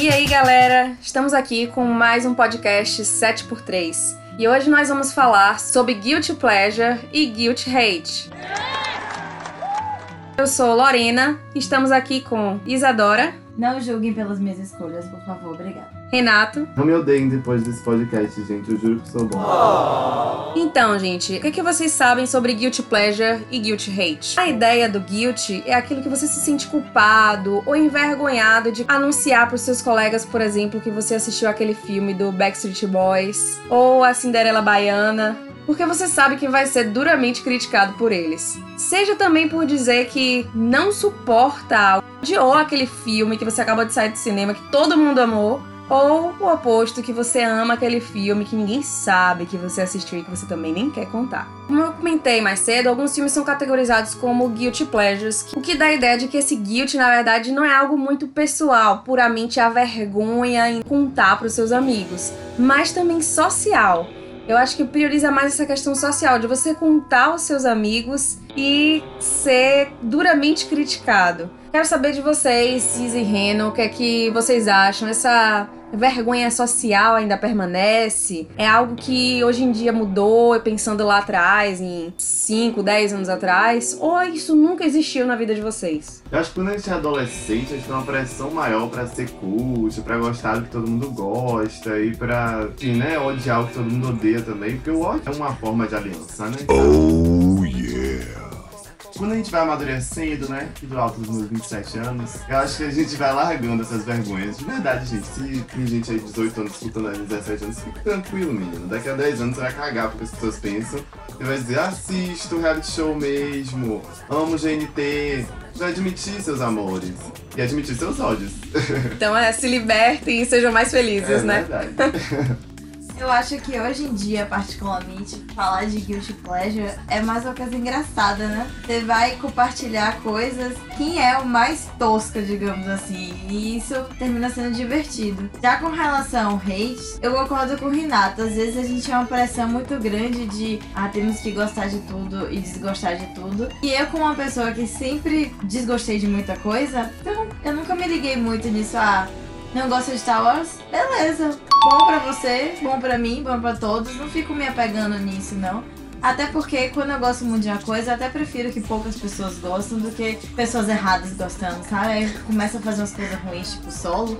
E aí, galera? Estamos aqui com mais um podcast 7x3. E hoje nós vamos falar sobre Guilty Pleasure e Guilty Hate. Eu sou Lorena, estamos aqui com Isadora, Não julguem pelas minhas escolhas, por favor, obrigada. Renato. Não me odeiem depois desse podcast, gente. Eu juro que sou bom. Então, gente, o que, que vocês sabem sobre Guilty Pleasure e Guilty Hate? A ideia do guilty é aquilo que você se sente culpado ou envergonhado de anunciar para os seus colegas, por exemplo, que você assistiu aquele filme do Backstreet Boys ou a Cinderela Baiana. Porque você sabe que vai ser duramente criticado por eles. Seja também por dizer que não suporta, odiou aquele filme que você acabou de sair do cinema, que todo mundo amou, ou o oposto, que você ama aquele filme que ninguém sabe que você assistiu e que você também nem quer contar. Como eu comentei mais cedo, alguns filmes são categorizados como guilty pleasures, o que dá a ideia de que esse guilty, na verdade, não é algo muito pessoal, puramente a vergonha em contar para os seus amigos, mas também social. Eu acho que prioriza mais essa questão social, de você contar aos seus amigos e ser duramente criticado. Quero saber de vocês, Cis e Reno, o que é que vocês acham? Essa vergonha social ainda permanece? É algo que hoje em dia mudou, pensando lá atrás, em 5, 10 anos atrás? Ou isso nunca existiu na vida de vocês? Eu acho que quando a gente é adolescente, a gente tem uma pressão maior pra ser cult, pra gostar do que todo mundo gosta e pra, enfim, né, odiar o que todo mundo odeia também, porque o ódio é uma forma de aliança, né? Oh yeah. Quando a gente vai amadurecendo, né, que do alto dos meus 27 anos, eu acho que a gente vai largando essas vergonhas. De verdade, gente, se tem gente aí de 18 anos escutando aí 17 anos, fique tranquilo, menino. Daqui a 10 anos você vai cagar porque as pessoas pensam. Você vai dizer, assisto reality show mesmo, amo GNT. Vai admitir seus amores e admitir seus ódios. Então é, se libertem e sejam mais felizes, é né? verdade. Eu acho que hoje em dia, particularmente, falar de Guilty Pleasure é mais uma coisa engraçada, né? Você vai compartilhar coisas quem é o mais tosca, digamos assim. E isso termina sendo divertido. Já com relação ao hate, eu concordo com o Renato. Às vezes a gente tem uma pressão muito grande de ah, temos que gostar de tudo e desgostar de tudo. E eu, como uma pessoa que sempre desgostei de muita coisa, então eu nunca me liguei muito nisso. Ah, não gosta de Star Wars? Beleza. Bom pra você, bom pra mim, bom pra todos. Não fico me apegando nisso, não. Até porque quando eu gosto muito de uma coisa, eu até prefiro que poucas pessoas gostam do que pessoas erradas gostando, sabe? Aí começa a fazer umas coisas ruins, tipo solo.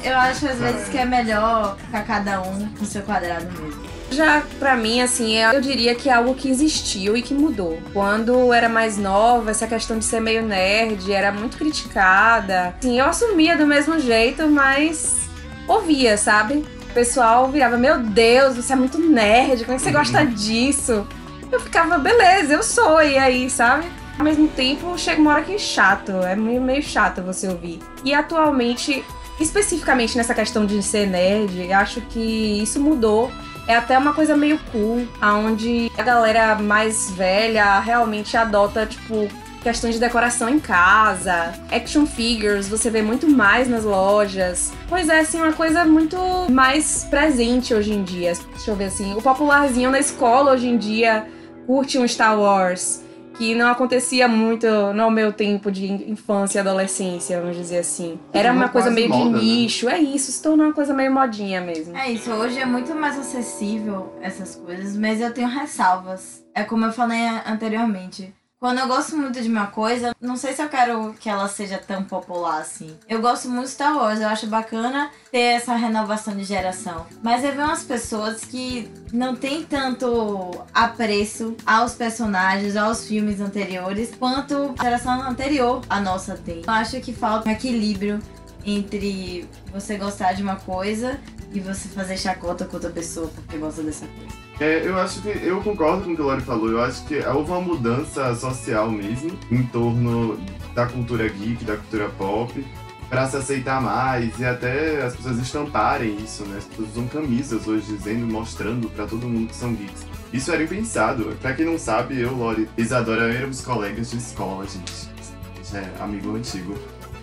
Então eu acho às vezes que é melhor ficar cada um no seu quadrado mesmo. Já pra mim, assim, é- eu diria que é algo que existiu e que mudou. Quando eu era mais nova, essa questão de ser meio nerd era muito criticada. Assim, eu assumia do mesmo jeito, mas ouvia, sabe? O pessoal virava, meu Deus, você é muito nerd, como é que você gosta disso? Eu ficava, beleza, eu sou, e aí, sabe? Ao mesmo tempo, chega uma hora que é chato, é meio, meio chato você ouvir. E atualmente, especificamente nessa questão de ser nerd, eu acho que isso mudou é até uma coisa meio cool, aonde a galera mais velha realmente adota, tipo, questões de decoração em casa, action figures, você vê muito mais nas lojas. Pois é, assim, uma coisa muito mais presente hoje em dia. Deixa eu ver assim, o popularzinho na escola hoje em dia curte um Star Wars. Que não acontecia muito no meu tempo de infância e adolescência, vamos dizer assim. Era uma Tornou coisa meio moda, de né? nicho, é isso, se tornou uma coisa meio modinha mesmo. É isso, hoje é muito mais acessível essas coisas, mas eu tenho ressalvas. É como eu falei anteriormente. Quando eu gosto muito de uma coisa, não sei se eu quero que ela seja tão popular assim. Eu gosto muito de Star Wars, eu acho bacana ter essa renovação de geração. Mas eu vejo umas pessoas que não têm tanto apreço aos personagens, aos filmes anteriores, quanto a geração anterior à nossa tem. Eu acho que falta um equilíbrio entre você gostar de uma coisa e você fazer chacota com outra pessoa porque gosta dessa coisa. É, eu acho que eu concordo com o que o Lori falou. Eu acho que houve uma mudança social mesmo em torno da cultura geek, da cultura pop, para se aceitar mais e até as pessoas estamparem isso, né? As pessoas usam camisas hoje dizendo, mostrando para todo mundo que são geeks. Isso era impensado. Pra quem não sabe, eu, Lori Isadora éramos colegas de escola, gente é amigo antigo.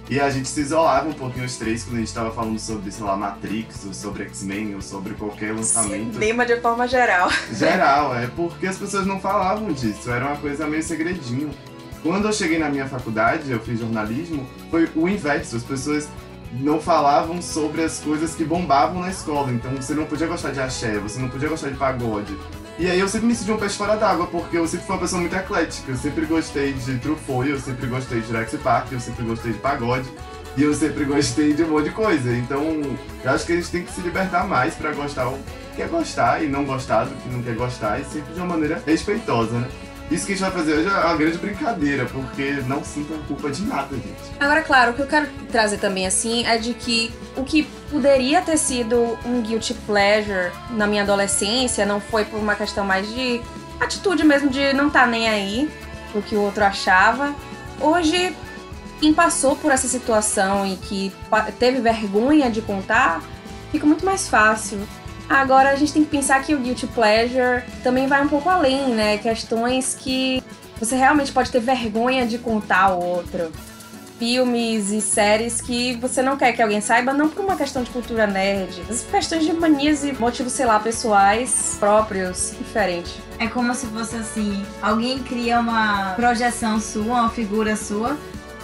E a gente se isolava um pouquinho os três quando a gente tava falando sobre, sei lá, Matrix, ou sobre X-Men, ou sobre qualquer lançamento Cinema de forma geral. geral, é porque as pessoas não falavam disso, era uma coisa meio segredinho. Quando eu cheguei na minha faculdade, eu fiz jornalismo, foi o inverso, as pessoas não falavam sobre as coisas que bombavam na escola. Então você não podia gostar de axé, você não podia gostar de pagode. E aí eu sempre me senti um peixe fora d'água, porque eu sempre fui uma pessoa muito eclética. Eu sempre gostei de Truffaut, eu sempre gostei de Jurassic Park, eu sempre gostei de pagode. E eu sempre gostei de um monte de coisa. Então, eu acho que a gente tem que se libertar mais pra gostar o que quer gostar e não gostar do que não quer gostar, e sempre de uma maneira respeitosa, né? Isso que a gente vai fazer hoje é uma grande brincadeira, porque não sintam culpa de nada, gente. Agora, claro, o que eu quero trazer também assim é de que o que poderia ter sido um guilty pleasure na minha adolescência não foi por uma questão mais de atitude mesmo de não estar tá nem aí o que o outro achava. Hoje, quem passou por essa situação e que teve vergonha de contar, fica muito mais fácil. Agora a gente tem que pensar que o guilty pleasure também vai um pouco além, né? Questões que você realmente pode ter vergonha de contar ao outro. Filmes e séries que você não quer que alguém saiba, não por uma questão de cultura nerd, mas por questões de manias e motivos, sei lá, pessoais próprios, diferente. É como se fosse assim: alguém cria uma projeção sua, uma figura sua,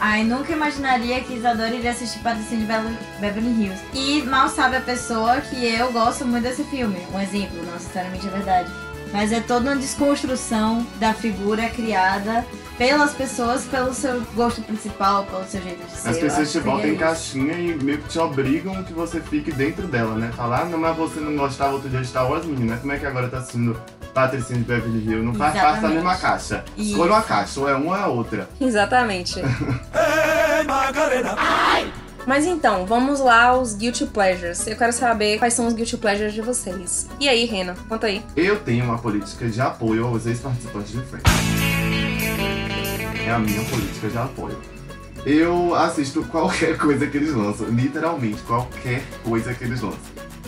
Ai, nunca imaginaria que Isadora iria assistir Patrocínio de Beverly Hills. E mal sabe a pessoa que eu gosto muito desse filme. Um exemplo, não necessariamente é verdade. Mas é toda uma desconstrução da figura criada pelas pessoas, pelo seu gosto principal, pelo seu jeito de ser. As pessoas te botam em caixinha e meio que te obrigam que você fique dentro dela, né? Falar, ah, não, mas você não gostava outro dia de Star Wars, menina. Como é que agora tá assistindo Patricinha de Beverly Hills? Não faz parte da mesma caixa. Isso. Escolha uma caixa, ou é uma ou é outra. Exatamente. Mas então, vamos lá aos Guilty Pleasures. Eu quero saber quais são os Guilty Pleasures de vocês. E aí, Rena, conta aí. Eu tenho uma política de apoio aos ex-participantes de Friends. É a minha política de apoio. Eu assisto qualquer coisa que eles lançam, literalmente qualquer coisa que eles lançam.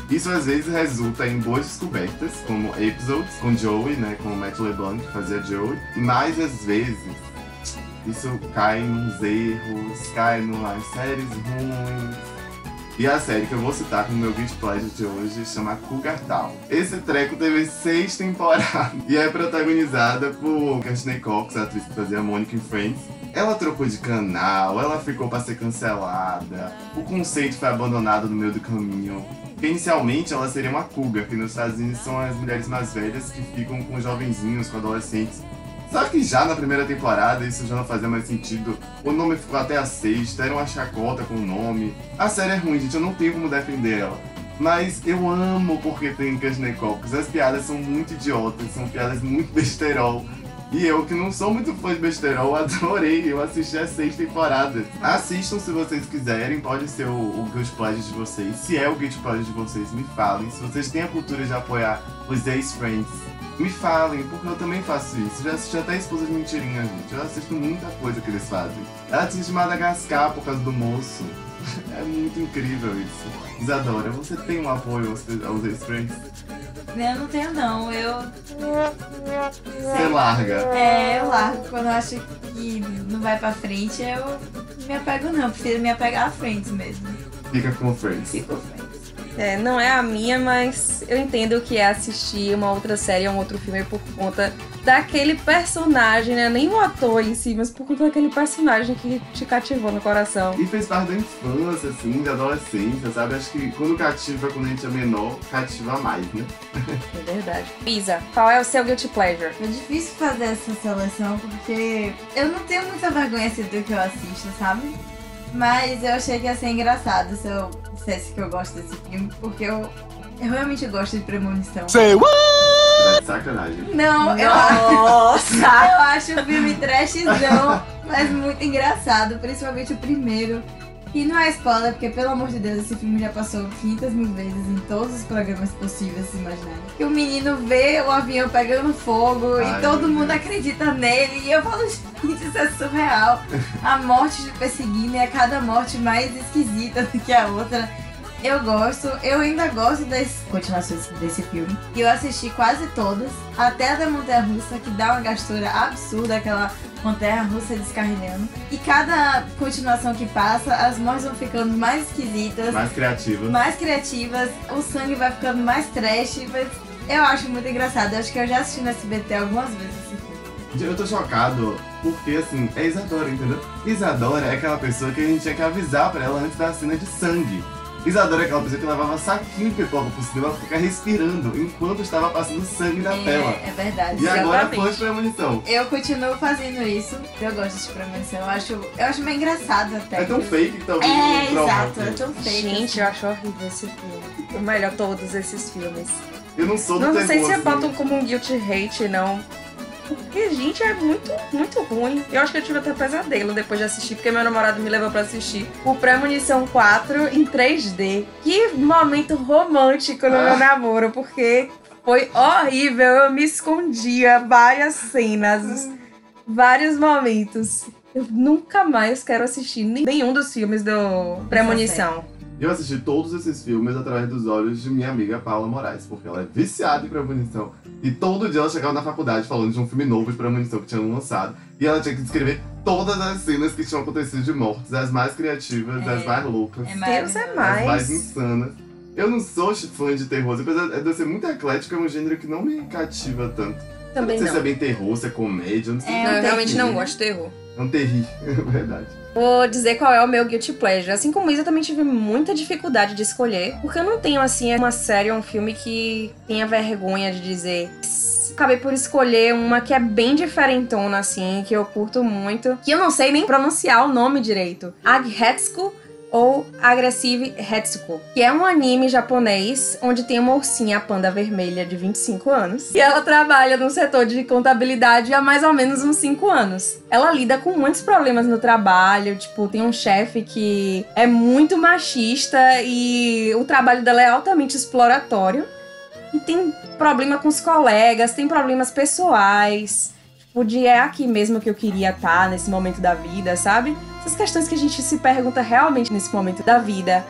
Isso às vezes resulta em boas descobertas, como episodes com Joey, né, com o Matt LeBlanc que fazia Joey, mas às vezes isso cai nos erros, cai nas séries ruins. E a série que eu vou citar como meu Guilty Pleasure de hoje chama Cougar Town. Esse treco teve seis temporadas e é protagonizada por Courtney Cox, a atriz que fazia Monica em Friends. Ela trocou de canal, ela ficou para ser cancelada, o conceito foi abandonado no meio do caminho. Inicialmente ela seria uma cougar, que nos Estados Unidos são as mulheres mais velhas que ficam com jovenzinhos, com adolescentes só que já na primeira temporada isso já não fazia mais sentido. O nome ficou até a sexta, era uma chacota com o nome. A série é ruim, gente, eu não tenho como defender ela. Mas eu amo porque tem Cox. As piadas são muito idiotas, são piadas muito besterol. E eu, que não sou muito fã de besterol, adorei. Eu assisti as seis temporadas. Assistam se vocês quiserem, pode ser o, o Guilty de vocês. Se é o Guilty Pleasure de vocês, me falem. Se vocês têm a cultura de apoiar os ex-friends, me falem, porque eu também faço isso. Já assisti até a esposa de mentirinha, gente. Eu assisto muita coisa que eles fazem. Ela assiste Madagascar por causa do moço. É muito incrível isso. Isadora, você tem um apoio aos, aos ex-friends? Eu não tenho não, eu. Você larga. É, eu largo. Quando eu acho que não vai pra frente, eu não me apego não. Prefiro me apegar à frente mesmo. Fica com o Friends. Fico friends. É, não é a minha, mas eu entendo que é assistir uma outra série ou um outro filme por conta daquele personagem, né? Nem o ator em si, mas por conta daquele personagem que te cativou no coração. E fez parte da infância, assim, da adolescência, sabe? Acho que quando cativa, quando a gente é menor, cativa mais, né? É verdade. Isa, qual é o seu guilty pleasure? É difícil fazer essa seleção porque eu não tenho muita vergonha assim, do que eu assisto, sabe? Mas eu achei que ia ser engraçado se eu dissesse que eu gosto desse filme, porque eu, eu realmente gosto de premonição. Say what? É sacanagem. Não, eu acho. eu acho o filme trashzão, mas muito engraçado, principalmente o primeiro. E não é spoiler, porque pelo amor de Deus, esse filme já passou 500 mil vezes em todos os programas possíveis se imaginarem. Que o menino vê o avião pegando fogo Ai, e todo mundo Deus. acredita nele. E eu falo, gente, isso é surreal. A morte te perseguindo e a cada morte mais esquisita do que a outra. Eu gosto, eu ainda gosto das continuações desse filme. E eu assisti quase todas, até a da Montanha Russa, que dá uma gastura absurda, aquela Montanha Russa descarrilhando. E cada continuação que passa, as mortes vão ficando mais esquisitas, Mais criativas. mais criativas, o sangue vai ficando mais trash, mas eu acho muito engraçado. Eu acho que eu já assisti no SBT algumas vezes esse filme. Eu tô chocado porque, assim, é Isadora, entendeu? Isadora é aquela pessoa que a gente tinha que avisar pra ela antes da cena de sangue. Isadora é aquela pessoa que levava saquinho de pipoca pro cinema pra ficar respirando enquanto estava passando sangue na tela. É, é verdade. E agora Exatamente. foi premonição. Eu continuo fazendo isso. Eu gosto de premonição. Eu acho, eu acho meio engraçado até. É tão fake que talvez É, não prova exato. É tão fake. Gente, eu acho horrível esse filme. O melhor todos esses filmes. Eu não sou do Não, terror, sei se eu assim. boto como um guilty hate, não. Porque, gente, é muito, muito ruim. Eu acho que eu tive até pesadelo depois de assistir, porque meu namorado me levou pra assistir o Premonição 4 em 3D. Que momento romântico no meu Ah. namoro, porque foi horrível. Eu me escondia várias cenas, vários momentos. Eu nunca mais quero assistir nenhum dos filmes do Premonição. Eu assisti todos esses filmes através dos olhos de minha amiga Paula Moraes, porque ela é viciada em premonição. E todo dia ela chegava na faculdade falando de um filme novo de premonição que tinham lançado. E ela tinha que descrever todas as cenas que tinham acontecido de mortes, as mais criativas, É. as mais loucas, É Deus é as mais mais. insanas. Eu não sou fã de terror, apesar de eu ser muito eclético, é um gênero que não me cativa tanto. Também não sei não. se é bem terror, se é comédia, eu não sei. É, Não, eu um realmente não gosto de terror. Um terrível, é verdade. Vou dizer qual é o meu guilty pleasure. Assim como isso, eu também tive muita dificuldade de escolher, porque eu não tenho, assim, uma série ou um filme que tenha vergonha de dizer. Acabei por escolher uma que é bem diferentona, assim, que eu curto muito, que eu não sei nem pronunciar o nome direito. Agretsuko ou Aggressive Hetsuko, que é um anime japonês onde tem uma ursinha panda vermelha de 25 anos. E ela trabalha no setor de contabilidade há mais ou menos uns 5 anos. Ela lida com muitos problemas no trabalho, tipo, tem um chefe que é muito machista e o trabalho dela é altamente exploratório. E tem problema com os colegas, tem problemas pessoais. Tipo, de é aqui mesmo que eu queria estar nesse momento da vida, sabe? Essas questões que a gente se pergunta realmente nesse momento da vida.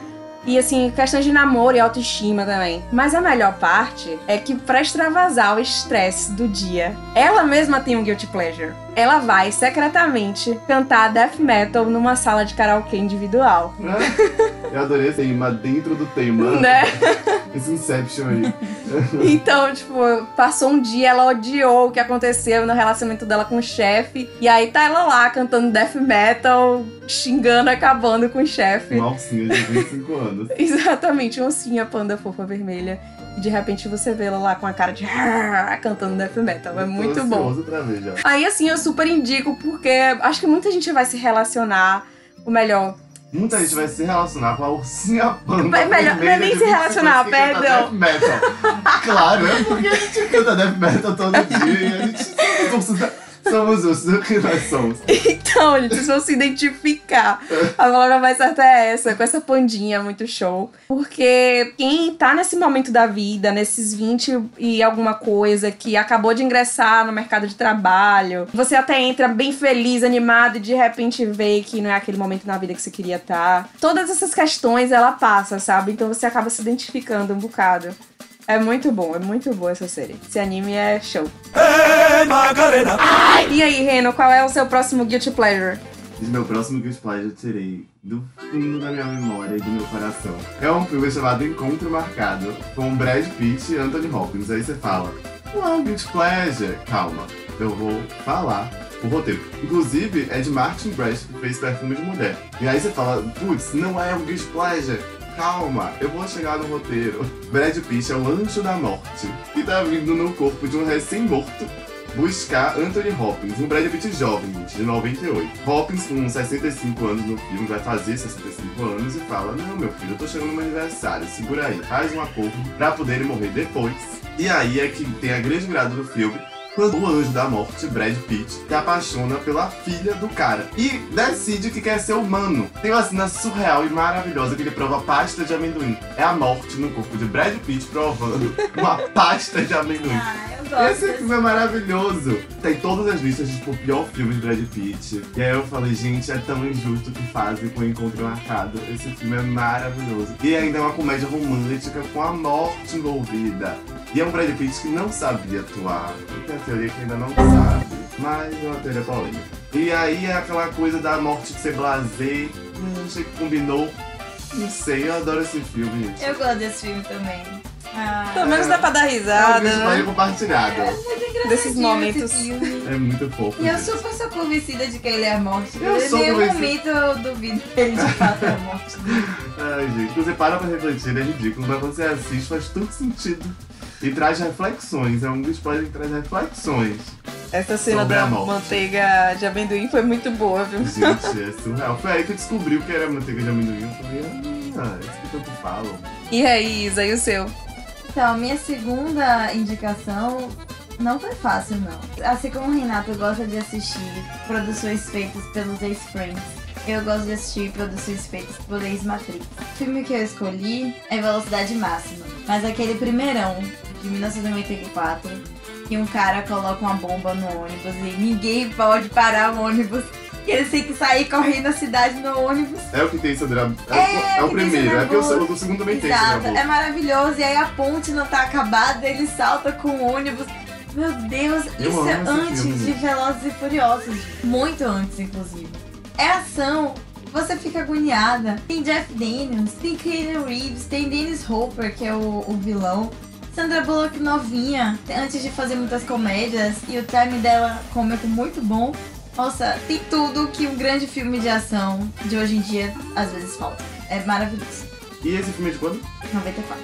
E assim, questões de namoro e autoestima também. Mas a melhor parte é que pra extravasar o estresse do dia, ela mesma tem um guilty pleasure. Ela vai secretamente cantar death metal numa sala de karaokê individual. Eu adorei esse tema dentro do tema. Né? Esse Inception aí. Então, tipo, passou um dia, ela odiou o que aconteceu no relacionamento dela com o chefe. E aí tá ela lá cantando death metal, xingando, acabando com o chefe. Uma alcinha de 25 anos. Exatamente, uma panda fofa vermelha. E de repente você vê ela lá com a cara de cantando death metal. É muito bom. pra ver já. Aí assim, eu super indico, porque acho que muita gente vai se relacionar. O melhor. Muita gente vai se relacionar com a ursinha panda. É melhor- não é nem se 25 relacionar, canta perdão. Death metal. claro, é porque a gente canta death metal todo dia. e A gente ursos, somos ursos, o que nós somos. Então, gente, vocês vão se identificar. A palavra mais certa é essa, com essa pandinha muito show. Porque quem tá nesse momento da vida, nesses 20 e alguma coisa, que acabou de ingressar no mercado de trabalho, você até entra bem feliz, animado, e de repente vê que não é aquele momento na vida que você queria estar. Todas essas questões ela passa, sabe? Então você acaba se identificando um bocado. É muito bom, é muito boa essa série. Esse anime é show. E aí, Reno, qual é o seu próximo Guilty Pleasure? Meu próximo Guilty Pleasure eu tirei do fundo da minha memória e do meu coração. É um filme chamado Encontro Marcado, com Brad Pitt e Anthony Hopkins. Aí você fala, não é um Guilty Pleasure. Calma, eu vou falar o roteiro. Inclusive, é de Martin Brest, que fez Perfume de Mulher. E aí você fala, putz, não é um Guilty Pleasure. Calma, eu vou chegar no roteiro. Brad Pitt é o anjo da morte, que tá vindo no corpo de um recém-morto buscar Anthony Hopkins, um Brad Pitt jovem, de 98. Hopkins, com 65 anos no filme, vai fazer 65 anos e fala: Não, meu filho, eu tô chegando no meu aniversário, segura aí, faz um acordo pra poder morrer depois. E aí é que tem a grande virada do filme. Quando o anjo da morte, Brad Pitt, se apaixona pela filha do cara e decide que quer ser humano. Tem uma cena surreal e maravilhosa que ele prova pasta de amendoim. É a morte no corpo de Brad Pitt provando uma pasta de amendoim. Gosto. Esse filme é maravilhoso. Tem todas as listas de tipo, pior filme de Brad Pitt. E aí eu falei, gente, é tão injusto o que fazem com o Encontro Marcado. Esse filme é maravilhoso. E ainda é uma comédia romântica com a morte envolvida. E é um Brad Pitt que não sabia atuar. E tem a teoria que ainda não sabe. Mas é uma teoria polêmica. E aí é aquela coisa da morte ser blasé. Hum, achei que combinou. Não sei, eu adoro esse filme, gente. Eu gosto desse filme também. Ah, Pelo menos dá pra dar É um risada, né? Compartilhado. Desses esse momentos. filme. É muito fofo. E eu super sou convencida de que ele é a morte. Eu em sou nenhum convencida. momento eu duvido que ele de fato é a morte. Ai, gente, quando você para pra refletir, é ridículo, mas quando você assiste faz todo sentido. E traz reflexões, é um Pleasure que traz reflexões. Essa cena da manteiga de amendoim foi muito boa, viu? Gente, é surreal. Foi aí que eu descobri o que era manteiga de amendoim. Eu falei, ah, é isso que tanto falam. E aí, Isa, e o seu? Então, a minha segunda indicação não foi fácil, não. Assim como o Renato gosta de assistir produções feitas pelos ex-Friends, eu gosto de assistir produções feitas por ex-Matrix. O filme que eu escolhi é Velocidade Máxima, mas aquele primeirão, de 1994, que um cara coloca uma bomba no ônibus e ninguém pode parar o ônibus. E eles têm que sair correndo a cidade no ônibus. É o que tem Sandra. É, É, é o que primeiro, é porque o, Bullock. o do segundo também tem Exato, é maravilhoso. E aí a ponte não tá acabada, ele salta com o ônibus. Meu Deus, Eu isso é antes filme. de Velozes e Furiosos. Muito antes, inclusive. É ação, você fica agoniada. Tem Jeff Daniels, tem Keanu Reeves, tem Dennis Hopper, que é o, o vilão. Sandra Bullock novinha, antes de fazer muitas comédias, e o time dela cômico muito bom. Nossa, tem tudo que um grande filme de ação de hoje em dia às vezes falta. É maravilhoso. E esse filme é de quando? 94.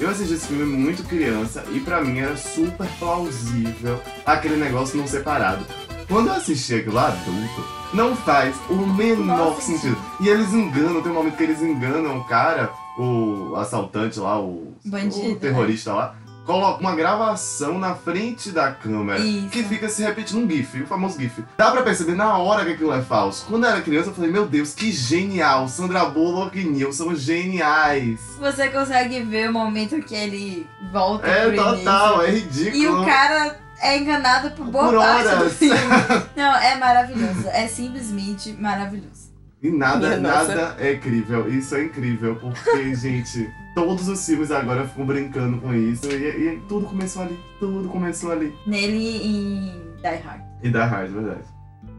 Eu assisti esse filme muito criança e pra mim era super plausível aquele negócio não separado. Quando eu assisti aquilo adulto, não faz o menor Nossa, sentido. E eles enganam, tem um momento que eles enganam o cara, o assaltante lá, o, Bandido, o terrorista lá, coloca uma gravação na frente da câmera Isso. que fica se repetindo um GIF, o famoso GIF. Dá pra perceber na hora que aquilo é falso. Quando eu era criança, eu falei, meu Deus, que genial! Sandra Bullock e Neil são geniais. Você consegue ver o momento que ele volta É total, é início. ridículo. E o cara é enganado por boa Por parte do horas. filme. Não, é maravilhoso. É simplesmente maravilhoso. E nada, Minha nossa. nada é incrível. Isso é incrível, porque, gente, todos os filmes agora ficam brincando com isso. E, e tudo começou ali. Tudo começou ali. Nele e Die Hard. E dá hard, verdade.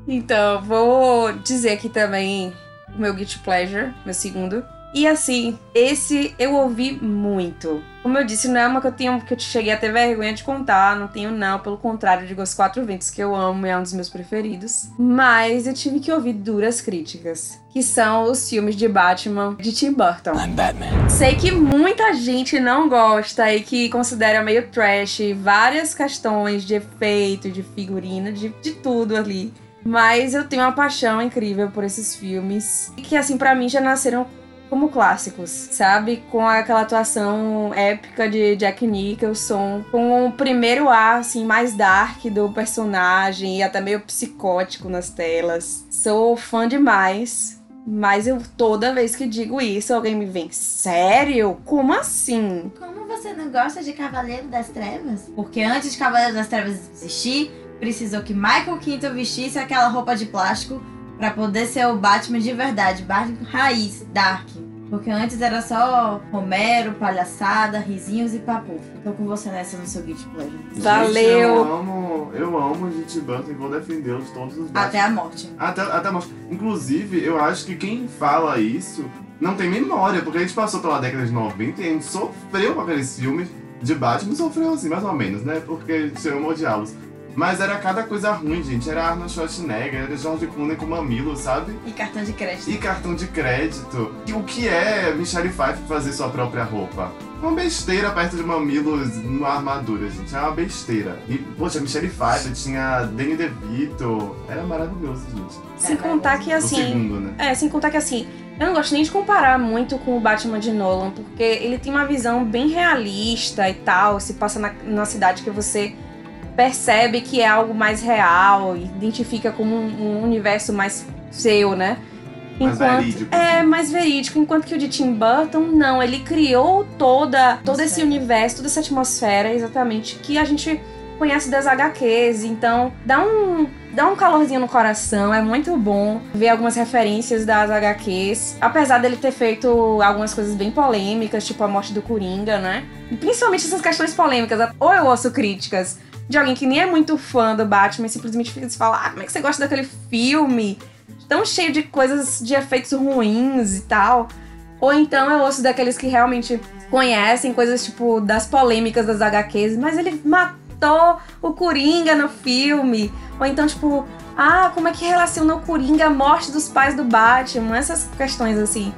Então, vou dizer aqui também o meu Guilty Pleasure, meu segundo. E assim, esse eu ouvi muito. Como eu disse, não é uma que eu tenho que eu cheguei a ter vergonha de contar, não tenho não, pelo contrário, digo os quatro ventos que eu amo, é um dos meus preferidos. Mas eu tive que ouvir duras críticas, que são os filmes de Batman de Tim Burton. I'm Batman. Sei que muita gente não gosta e que considera meio trash várias questões de efeito, de figurino, de, de tudo ali. Mas eu tenho uma paixão incrível por esses filmes. E que, assim, pra mim já nasceram como clássicos, sabe? Com aquela atuação épica de Jack Nicholson, com o primeiro ar, assim, mais dark do personagem e até meio psicótico nas telas. Sou fã demais. Mas eu toda vez que digo isso, alguém me vem, sério? Como assim? Como você não gosta de Cavaleiro das Trevas? Porque antes de Cavaleiro das Trevas existir, precisou que Michael Keaton vestisse aquela roupa de plástico pra poder ser o Batman de verdade, Batman raiz, Dark. Porque antes era só Romero, palhaçada, risinhos e papo. Tô com você nessa no seu Guilty Pleasure. Valeu. Gente, eu amo, eu amo o Gente Burton e vou defendê-los todos os Até Batman. a morte. Até, até a morte. Inclusive, eu acho que quem fala isso não tem memória, porque a gente passou pela década de 90 e a gente sofreu com aqueles filmes de Batman. Sofreu assim, mais ou menos, né? Porque a gente ama odiá-los. Mas era cada coisa ruim, gente. Era Arnold Schwarzenegger, era George Clooney com mamilo, sabe? E cartão de crédito. E cartão de crédito. E o que é Michelle Pfeiffer fazer sua própria roupa? Uma besteira perto de mamilos numa armadura, gente. É uma besteira. E, poxa, Michelle Pfeiffer tinha Danny DeVito. Era maravilhoso, gente. Sem contar que assim. segundo, né? É, sem contar que assim, eu não gosto nem de comparar muito com o Batman de Nolan, porque ele tem uma visão bem realista e tal, se passa na, na cidade que você percebe que é algo mais real, identifica como um, um universo mais seu, né? Mais verídico, é assim. mais verídico, enquanto que o de Tim Burton não, ele criou toda todo esse universo, toda essa atmosfera exatamente que a gente conhece das HQs, então dá um dá um calorzinho no coração, é muito bom ver algumas referências das HQs, apesar dele ter feito algumas coisas bem polêmicas, tipo a morte do Coringa, né? Principalmente essas questões polêmicas, ou eu ouço críticas de alguém que nem é muito fã do Batman e simplesmente falar, ah, como é que você gosta daquele filme? Tão cheio de coisas, de efeitos ruins e tal. Ou então eu ouço daqueles que realmente conhecem coisas tipo das polêmicas das HQs, mas ele matou o Coringa no filme. Ou então, tipo, ah, como é que relaciona o Coringa à morte dos pais do Batman? Essas questões assim.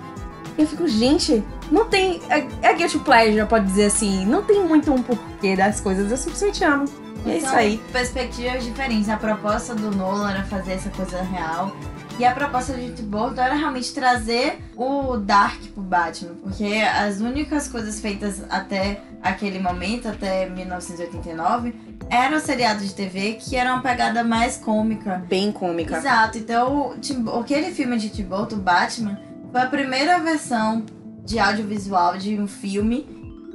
E eu fico, gente, não tem. É, é guilty pleasure, pode dizer assim. Não tem muito um porquê das coisas. Eu simplesmente amo. E é isso aí. Perspectivas diferentes. A proposta do Nolan era fazer essa coisa real. E a proposta de Tim Burton era realmente trazer o Dark pro Batman. Porque as únicas coisas feitas até aquele momento, até 1989, eram seriados de TV que eram uma pegada mais cômica. Bem cômica. Exato. Então, o aquele filme de Tim Burton, Batman, foi a primeira versão de audiovisual de um filme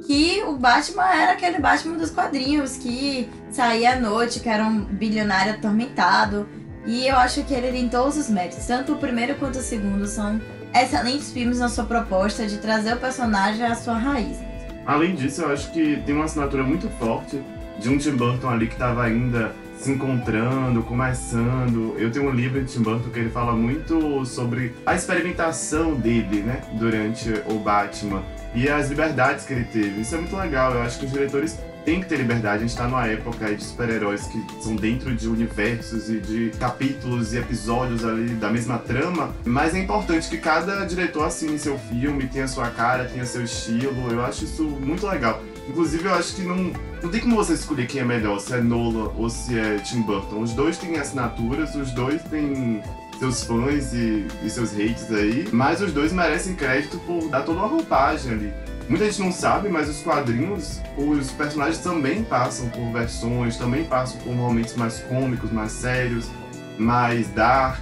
que o Batman era aquele Batman dos quadrinhos que saía à noite, que era um bilionário atormentado. E eu acho que ele tem todos os méritos. Tanto o primeiro quanto o segundo são excelentes filmes na sua proposta de trazer o personagem à sua raiz. Além disso, eu acho que tem uma assinatura muito forte de um Tim Burton ali que estava ainda se encontrando, começando. Eu tenho um livro de Tim Burton que ele fala muito sobre a experimentação dele, né, durante o Batman e as liberdades que ele teve. Isso é muito legal. Eu acho que os diretores têm que ter liberdade. A gente tá numa época de super-heróis que são dentro de universos e de capítulos e episódios ali da mesma trama, mas é importante que cada diretor assine seu filme, tenha sua cara, tenha seu estilo. Eu acho isso muito legal. Inclusive, eu acho que não, não tem como você escolher quem é melhor, se é Nolan ou se é Tim Burton. Os dois têm assinaturas, os dois têm seus fãs e, e seus hates aí, mas os dois merecem crédito por dar toda uma roupagem ali. Muita gente não sabe, mas os quadrinhos, os personagens também passam por versões, também passam por momentos mais cômicos, mais sérios, mais dark,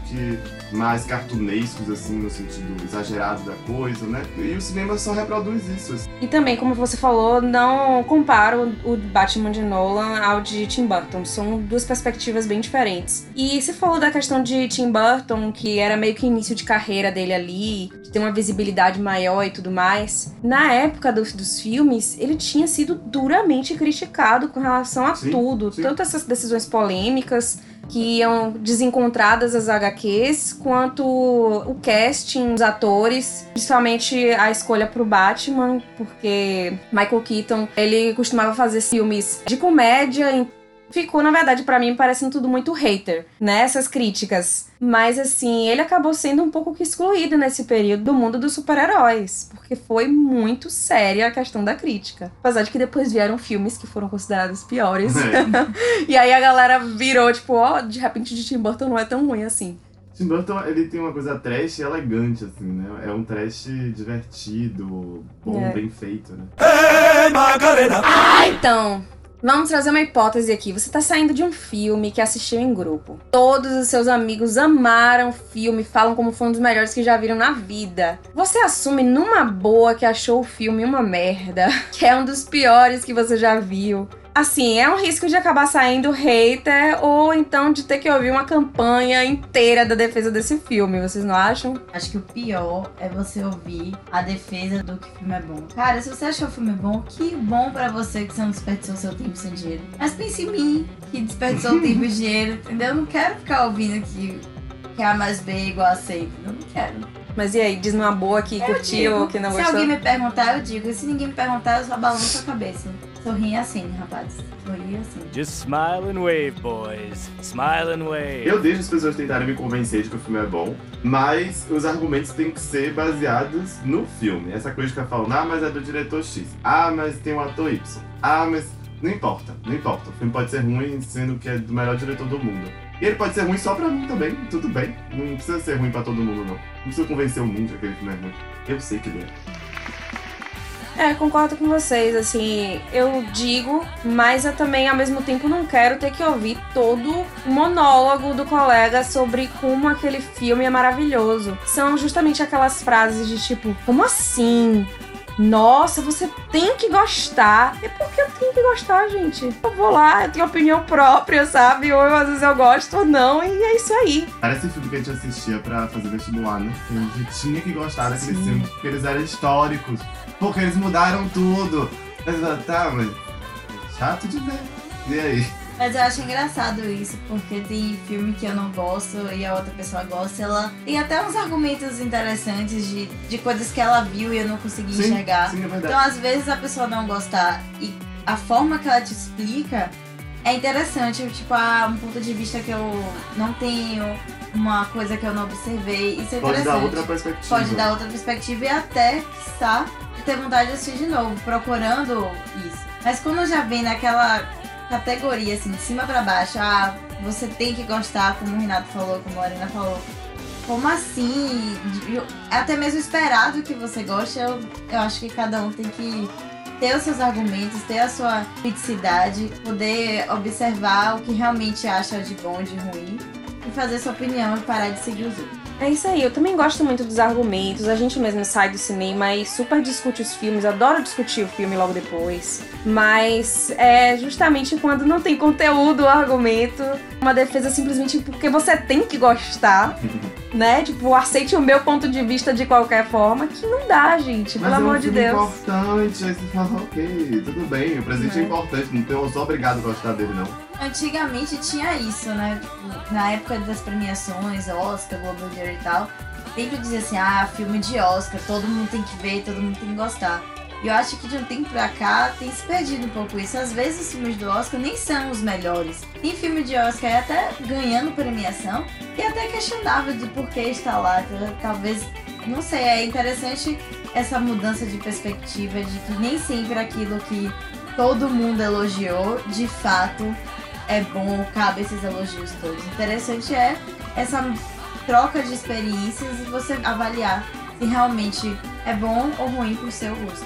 mais cartunescos, assim, no sentido exagerado da coisa, né? E o cinema só reproduz isso. assim. E também, como você falou, não comparo o Batman de Nolan ao de Tim Burton. São duas perspectivas bem diferentes. E você falou da questão de Tim Burton, que era meio que início de carreira dele ali, de ter uma visibilidade maior e tudo mais. Na época dos, dos filmes, ele tinha sido duramente criticado com relação a Sim, tudo. sim. Tanto essas decisões polêmicas que iam desencontradas as HQs, quanto o casting, os atores, principalmente a escolha pro Batman, porque Michael Keaton, ele costumava fazer filmes de comédia, ficou, na verdade, pra mim, parecendo tudo muito hater, né, essas críticas. Mas, assim, ele acabou sendo um pouco que excluído nesse período do mundo dos super-heróis, porque foi muito séria a questão da crítica. Apesar de que depois vieram filmes que foram considerados piores. É. E aí a galera virou, tipo, ó, de repente de Tim Burton não é tão ruim assim. Tim Burton, ele tem uma coisa trash e elegante, assim, né? É um trash divertido, bom, É. bem feito, né? Então, vamos trazer uma hipótese aqui. Você tá saindo de um filme que assistiu em grupo. Todos os seus amigos amaram o filme, falam como foi um dos melhores que já viram na vida. Você assume numa boa que achou o filme uma merda, que é um dos piores que você já viu. Assim, é um risco de acabar saindo hater ou então de ter que ouvir uma campanha inteira da defesa desse filme, vocês não acham? Acho que o pior é você ouvir a defesa do que o filme é bom. Cara, se você achou o filme bom, que bom pra você que você não desperdiçou seu tempo sem dinheiro. Mas pense em mim, que desperdiçou tempo e dinheiro, entendeu? Eu não quero ficar ouvindo que, que A mais B é igual a C, entendeu? Eu não quero. Mas e aí, diz numa boa que Eu curtiu, digo, que não se gostou? alguém me perguntar, eu digo. E se ninguém me perguntar, eu só balanço a cabeça. Sorri assim, rapaz. Sorri assim. Just smile and wave, boys. Smile and wave. Eu deixo as pessoas tentarem me convencer de que o filme é bom, mas os argumentos têm que ser baseados no filme. Essa coisa que eu falo, ah, mas é do diretor X. Ah, mas tem o ator Y. Ah, mas. Não importa, não importa. O filme pode ser ruim sendo que é do melhor diretor do mundo. E ele pode ser ruim só pra mim também, tudo bem. Não precisa ser ruim pra todo mundo, não. Não precisa convencer o mundo de que aquele filme é ruim. Eu sei que ele é. É, concordo com vocês, assim, eu digo, mas eu também ao mesmo tempo não quero ter que ouvir todo o monólogo do colega sobre como aquele filme é maravilhoso. São justamente aquelas frases de tipo, como assim? Nossa, você tem que gostar. É porque eu tenho que gostar, gente. Eu vou lá, eu tenho opinião própria, sabe? Ou às vezes eu gosto ou não, e é isso aí. Parece filme que a gente assistia pra fazer vestibular, né? Que a gente tinha que gostar daquele Sim. filme, porque eles eram históricos. Porque eles mudaram tudo. Mas, tá, mas. Chato de ver. E aí? Mas eu acho engraçado isso, porque tem filme que eu não gosto e a outra pessoa gosta. Ela tem até uns argumentos interessantes de, de coisas que ela viu e eu não consegui Sim, enxergar. sim, é verdade. Então, às vezes, a pessoa não gostar e a forma que ela te explica é interessante. Tipo, ah, um ponto de vista que eu não tenho, uma coisa que eu não observei. Isso é Pode interessante. dar outra perspectiva. Pode dar outra perspectiva e até, quiçá, ter vontade de assistir de novo, procurando isso. Mas quando já vem naquela categoria, assim, de cima pra baixo, ah, você tem que gostar, como o Renato falou, como a Lorena falou. Como assim? É até mesmo esperado que você goste, eu, eu acho que cada um tem que ter os seus argumentos, ter a sua criticidade, poder observar o que realmente acha de bom, de ruim, e fazer sua opinião e parar de seguir os outros. É isso aí, eu também gosto muito dos argumentos. A gente mesmo sai do cinema e super discute os filmes, adoro discutir o filme logo depois. Mas é justamente quando não tem conteúdo argumento, uma defesa simplesmente porque você tem que gostar, né? Tipo, aceite o meu ponto de vista de qualquer forma, que não dá, gente, Mas pelo é um amor de filme Deus. importante, aí você fala, ok, tudo bem, o presente é, É. importante, não tenho- eu sou obrigado a gostar dele, não. Antigamente tinha isso, né? Tipo, na época das premiações, Oscar, Globo de Ouro e tal, sempre dizia assim, ah, filme de Oscar, todo mundo tem que ver, todo mundo tem que gostar. E eu acho que de um tempo pra cá tem se perdido um pouco isso. Às vezes os filmes do Oscar nem são os melhores. Tem filme de Oscar até ganhando premiação e até questionável de por que está lá. Então, Talvez, não sei, é interessante essa mudança de perspectiva de que nem sempre aquilo que todo mundo elogiou, de fato, é bom, cabe esses elogios todos. Interessante é essa troca de experiências e você avaliar se realmente é bom ou ruim pro seu gosto.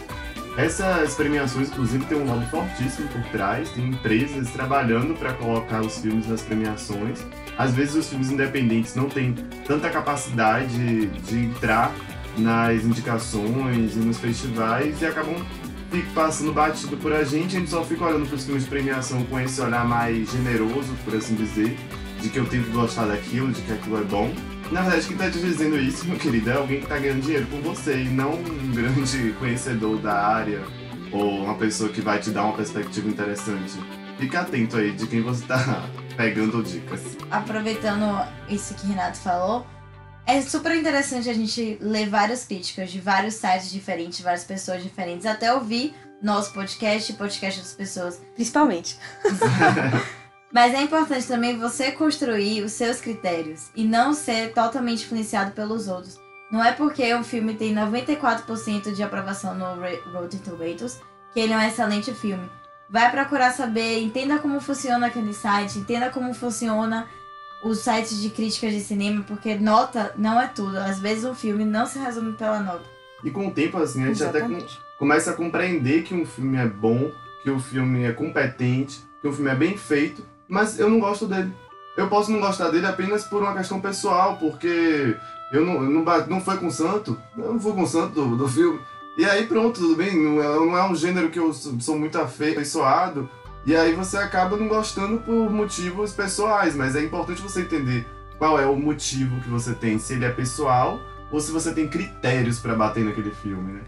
Essas premiações, inclusive, tem um lobby fortíssimo por trás, tem empresas trabalhando para colocar os filmes nas premiações. Às vezes os filmes independentes não têm tanta capacidade de entrar nas indicações e nos festivais e acabam passando batido por a gente, a gente só fica olhando para os filmes de premiação com esse olhar mais generoso, por assim dizer, de que eu tento gostar daquilo, de que aquilo é bom. Na verdade, quem tá te dizendo isso, meu querido, é alguém que tá ganhando dinheiro com você e não um grande conhecedor da área ou uma pessoa que vai te dar uma perspectiva interessante. Fica atento aí de quem você tá pegando dicas. aproveitando isso que o Renato falou, é super interessante a gente ler várias críticas de vários sites diferentes, de várias pessoas diferentes, até ouvir nosso podcast e podcast das pessoas. Principalmente. Mas é importante também você construir os seus critérios e não ser totalmente influenciado pelos outros. Não é porque um filme tem 94% de aprovação no Rotten Tomatoes que ele é um excelente filme. Vai procurar saber, entenda como funciona aquele site, entenda como funciona os sites de críticas de cinema, porque nota não é tudo. Às vezes um filme não se resume pela nota. E com o tempo, assim, a gente até Exatamente. começa a compreender que um filme é bom, que o filme é competente, que o filme é bem feito, mas eu não gosto dele. Eu posso não gostar dele apenas por uma questão pessoal, porque eu não, eu não, não foi com o santo, eu não fui com o santo do, do filme. E aí pronto, tudo bem, não é, não é um gênero que eu sou, muito afeiçoado, e aí você acaba não gostando por motivos pessoais, mas é importante você entender qual é o motivo que você tem, se ele é pessoal ou se você tem critérios pra bater naquele filme, né?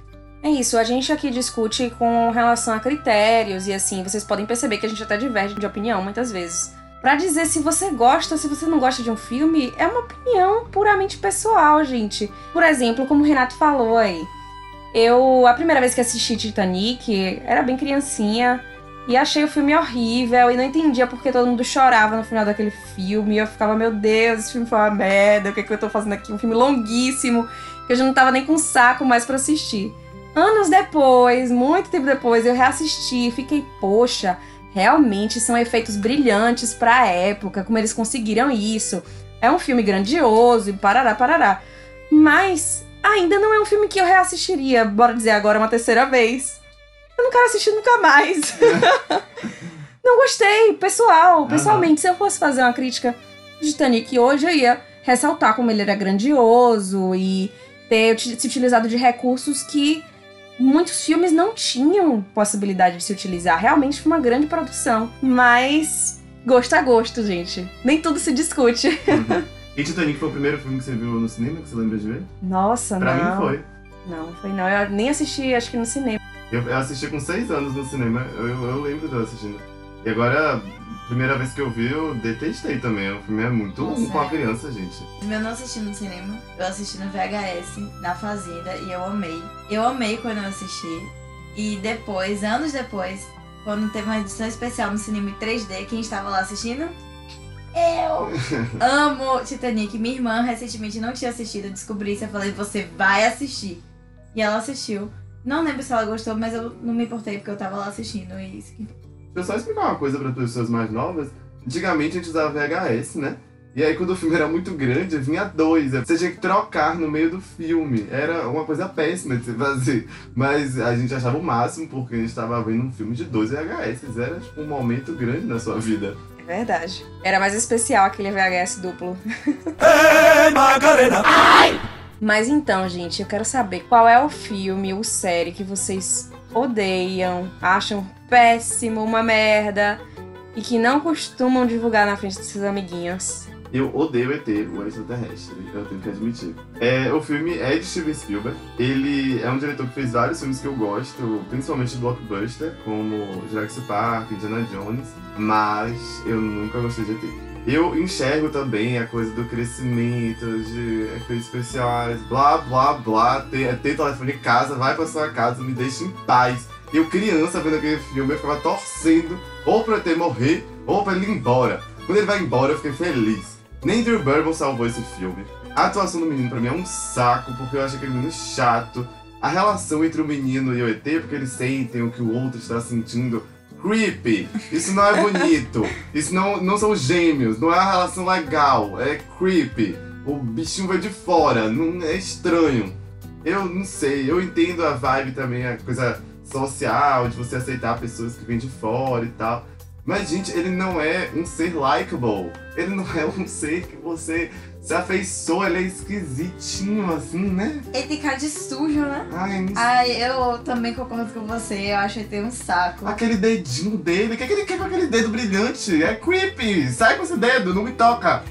É isso, a gente aqui discute com relação a critérios e assim, vocês podem perceber que a gente até diverge de opinião muitas vezes. Pra dizer se você gosta ou se você não gosta de um filme, é uma opinião puramente pessoal, gente. Por exemplo, como o Renato falou aí, eu, a primeira vez que assisti Titanic, era bem criancinha e achei o filme horrível e não entendia porque todo mundo chorava no final daquele filme. E eu ficava, meu Deus, esse filme foi uma merda, o que, é que eu tô fazendo aqui? Um filme longuíssimo, que eu já não tava nem com saco mais pra assistir. Anos depois, muito tempo depois, eu reassisti e fiquei, poxa, realmente são efeitos brilhantes pra época, como eles conseguiram isso. É um filme grandioso e parará, parará. Mas ainda não é um filme que eu reassistiria, bora dizer agora uma terceira vez. Eu não quero assistir nunca mais. não gostei, pessoal. Pessoalmente, se eu fosse fazer uma crítica de Titanic hoje, eu ia ressaltar como ele era grandioso e ter se utilizado de recursos que muitos filmes não tinham possibilidade de se utilizar. Realmente foi uma grande produção. Mas gosto é gosto, gente. Nem tudo se discute. E Titanic foi o primeiro filme que você viu no cinema, que você lembra de ver? Nossa, Pra não. mim foi. Não, foi não. Eu nem assisti, acho que no cinema. Eu, eu assisti com seis anos no cinema, eu, eu lembro de eu assistindo. E agora, primeira vez que eu vi, eu detestei também. O filme é muito Nossa, ruim com a é. criança, gente. Eu não assisti no cinema, eu assisti no VHS, na Fazenda, e eu amei. Eu amei quando eu assisti. E depois, anos depois, quando teve uma edição especial no cinema em 3D, quem estava lá assistindo? Eu! Amo Titanic. Minha irmã recentemente não tinha assistido, eu descobri isso. Eu falei, você vai assistir. E ela assistiu. Não lembro se ela gostou, mas eu não me importei porque eu tava lá assistindo. E isso que Deixa eu só explicar uma coisa para pessoas mais novas. Antigamente a gente usava VHS, né? E aí quando o filme era muito grande, vinha dois. Você tinha que trocar no meio do filme. Era uma coisa péssima de se fazer. Mas a gente achava o máximo porque a gente estava vendo um filme de dois VHS. Era tipo um momento grande na sua vida. É verdade. Era mais especial aquele VHS duplo. Mas então, gente, eu quero saber qual é o filme ou série que vocês odeiam, acham péssimo, uma merda e que não costumam divulgar na frente dos seus amiguinhos. Eu odeio ET, o extraterrestre, eu tenho que admitir. É, o filme é de Steven Spielberg. Ele é um diretor que fez vários filmes que eu gosto, principalmente blockbuster, como Jurassic Park, Indiana Jones, mas eu nunca gostei de ET. Eu enxergo também a coisa do crescimento, de efeitos especiais, blá blá blá, ter, ter telefone em casa, vai pra sua casa, me deixa em paz. Eu, criança, vendo aquele filme, eu ficava torcendo ou pra ET morrer ou pra ele ir embora. Quando ele vai embora, eu fiquei feliz. Nem Drew Barrymore salvou esse filme. A atuação do menino pra mim é um saco, porque eu acho aquele menino chato. A relação entre o menino e o ET, porque eles sentem o que o outro está sentindo. Creepy! Isso não é bonito. Isso não, não são gêmeos. Não é uma relação legal. É creepy. O bichinho vai de fora. Não é estranho. Eu não sei. Eu entendo a vibe também, a coisa social, de você aceitar pessoas que vêm de fora e tal. Mas, gente, ele não é um ser likable. Ele não é um ser que você se afeiçoa. Ele é esquisitinho, assim, né? Ele tem cara de sujo, né? Ai, Ai, eu também concordo com você. Eu acho ele tem um saco. Aquele dedinho dele, o que, é que ele quer com aquele dedo brilhante? É creepy! Sai com esse dedo, não me toca!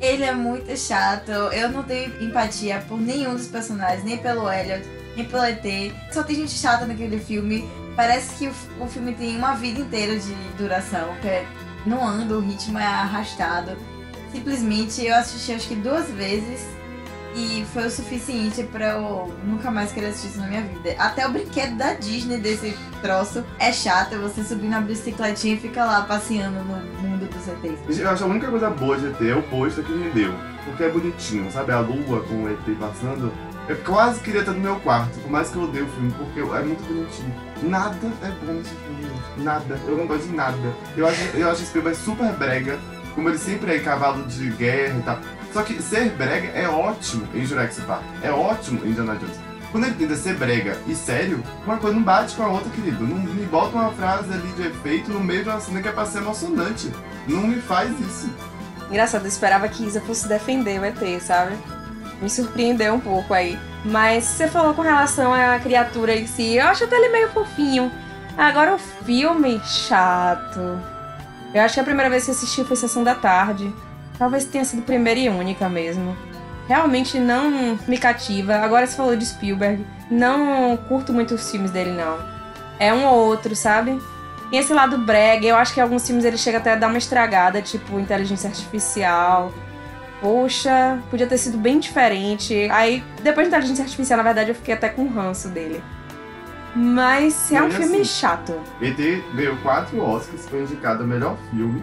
Ele é muito chato. Eu não tenho empatia por nenhum dos personagens, nem pelo Elliot, nem pelo ET. Só tem gente chata naquele filme. Parece que o, filme tem uma vida inteira de duração, que é, não anda, o ritmo é arrastado. Simplesmente eu assisti acho que duas vezes e foi o suficiente pra eu nunca mais querer assistir isso na minha vida. Até o brinquedo da Disney desse troço é chato, você subir na bicicletinha e fica lá passeando no mundo dos ETs. Eu acho a única coisa boa de ET é o pôster que me deu. Porque é bonitinho, sabe? A lua com o ET passando. Eu quase queria estar no meu quarto, por mais que eu odeie o filme, porque é muito bonitinho. Nada é bom nesse filme. Nada. Eu não gosto de nada. Eu acho, eu acho esse filme super brega, como ele sempre é cavalo de guerra e tal. Só que ser brega é ótimo em Jurassic Park. É ótimo em Indiana Jones. Quando ele tenta ser brega e sério, uma coisa não bate com a outra, querido. Não me bota uma frase ali de efeito no meio de uma cena que é pra ser emocionante. Não me faz isso. Engraçado, eu esperava que Isa fosse defender o ET, sabe? Me surpreendeu um pouco aí. Mas você falou com relação à criatura em si, eu acho até ele meio fofinho. Agora o filme, chato. Eu acho que a primeira vez que assisti foi Sessão da Tarde. Talvez tenha sido primeira e única mesmo. Realmente não me cativa. Agora você falou de Spielberg. Não curto muito os filmes dele, não. É um ou outro, sabe? Tem esse lado brega. Eu acho que alguns filmes ele chega até a dar uma estragada, tipo inteligência artificial. Poxa, podia ter sido bem diferente. Aí, depois de inteligência artificial, na verdade, eu fiquei até com ranço dele. Mas é um Olha filme assim. chato. ET ganhou quatro Oscars, foi indicado a melhor filme.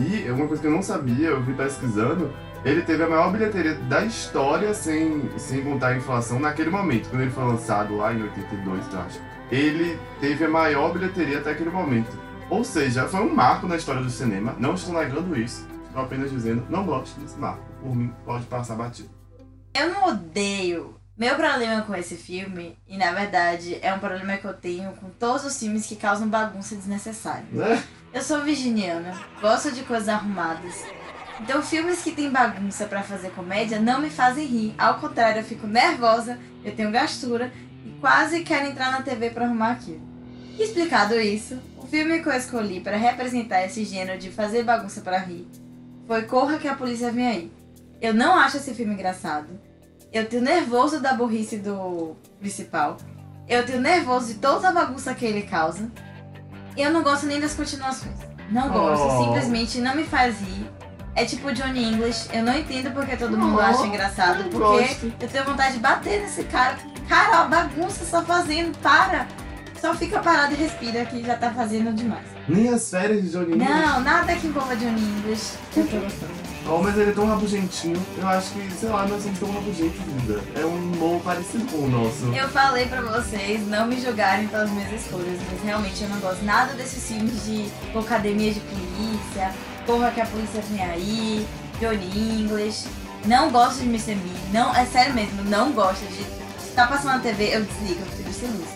E uma coisa que eu não sabia, eu vi pesquisando, ele teve a maior bilheteria da história sem, sem contar a inflação naquele momento, quando ele foi lançado lá em 82, eu acho. Ele teve a maior bilheteria até aquele momento. Ou seja, foi um marco na história do cinema. Não estou negando isso, estou apenas dizendo, não gosto desse marco. Por mim, pode passar batido. Eu não odeio. Meu problema com esse filme, e na verdade é um problema que eu tenho com todos os filmes que causam bagunça desnecessária. Né? Eu sou virginiana, gosto de coisas arrumadas. Então filmes que tem bagunça pra fazer comédia não me fazem rir. Ao contrário, eu fico nervosa, eu tenho gastura e quase quero entrar na TV pra arrumar aquilo. Explicado isso, o filme que eu escolhi para representar esse gênero de fazer bagunça pra rir foi Corra que a Polícia Vem Aí. Eu não acho esse filme engraçado. Eu tenho nervoso da burrice do principal. Eu tenho nervoso de toda a bagunça que ele causa. E eu não gosto nem das continuações. Não gosto, Oh. simplesmente não me faz rir. É tipo Johnny English, eu não entendo porque todo mundo Oh, acha engraçado. eu Porque gosto. eu tenho vontade de bater nesse cara. Cara, ó, bagunça só fazendo, para! Só fica parado e respira que já tá fazendo demais. Nem as férias de Johnny English. Não, nada que envolva Johnny English. Eu tô gostando. Oh, mas ele é tão rabugentinho. Eu acho que, sei lá, nós somos tão rabugentos, vida. É um humor parecido com o nosso. Eu falei pra vocês não me julgarem pelas minhas escolhas, mas realmente eu não gosto nada desses filmes de academia de polícia, porra que a polícia vem aí, Johnny English. Não gosto de Mr. Me, não, é sério mesmo, não gosto de. Se tá passando na TV, eu desligo, eu prefiro sem luz.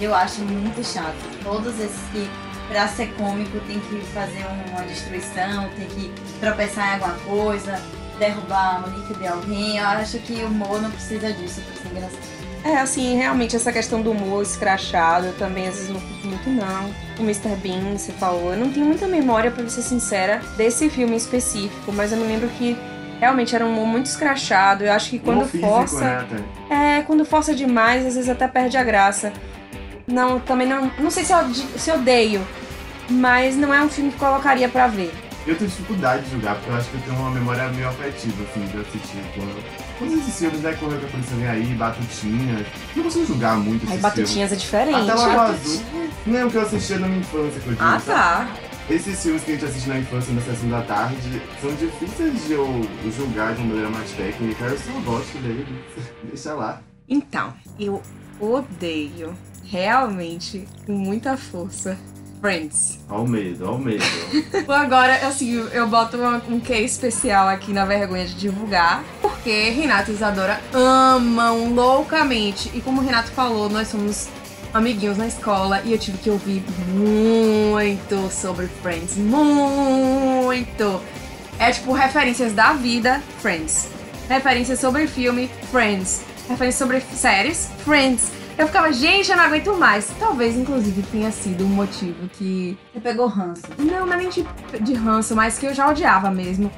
Eu acho muito chato. Todos esses que, pra ser cômico, tem que fazer uma destruição, tem que tropeçar em alguma coisa, derrubar a Monique de alguém. Eu acho que o humor não precisa disso pra ser engraçado. É, assim, realmente essa questão do humor escrachado, eu também às vezes não curto muito, não. O Mr. Bean, você falou, eu não tenho muita memória, pra ser sincera, desse filme específico, mas eu me lembro que realmente era um humor muito escrachado. Eu acho que quando humor físico, força. né, até. É, quando força demais, às vezes até perde a graça. Não, também não. Não sei se eu, se eu odeio, mas não é um filme que colocaria pra ver. Eu tenho dificuldade de julgar, porque eu acho que eu tenho uma memória meio afetiva, assim, de assistir. Quando... Todos esses filmes, né, Correr que a polícia vem aí, Batutinhas. Não consigo julgar muito Aí esses Batutinhas é diferente. Até Lagoa Azul. Não é o que eu assistia na minha infância, que eu digo, Ah, tá. Esses filmes que a gente assiste na infância, na sessão da tarde, são difíceis de eu julgar de uma maneira mais técnica. Eu só gosto deles. Deixa lá. Então, eu odeio, realmente, com muita força, Friends. Ó o medo, ó o medo. Agora, assim, eu boto uma- um case especial aqui na vergonha de divulgar, porque Renato e Isadora amam loucamente. E como o Renato falou, nós somos amiguinhos na escola e eu tive que ouvir muito sobre Friends. Muito! É tipo referências da vida, Friends. Referências sobre filme, Friends. Referências sobre séries, Friends. Eu ficava, gente, eu não aguento mais. Talvez, inclusive, tenha sido um motivo que Você pegou ranço. não, não é nem de, de ranço, mas que eu já odiava mesmo.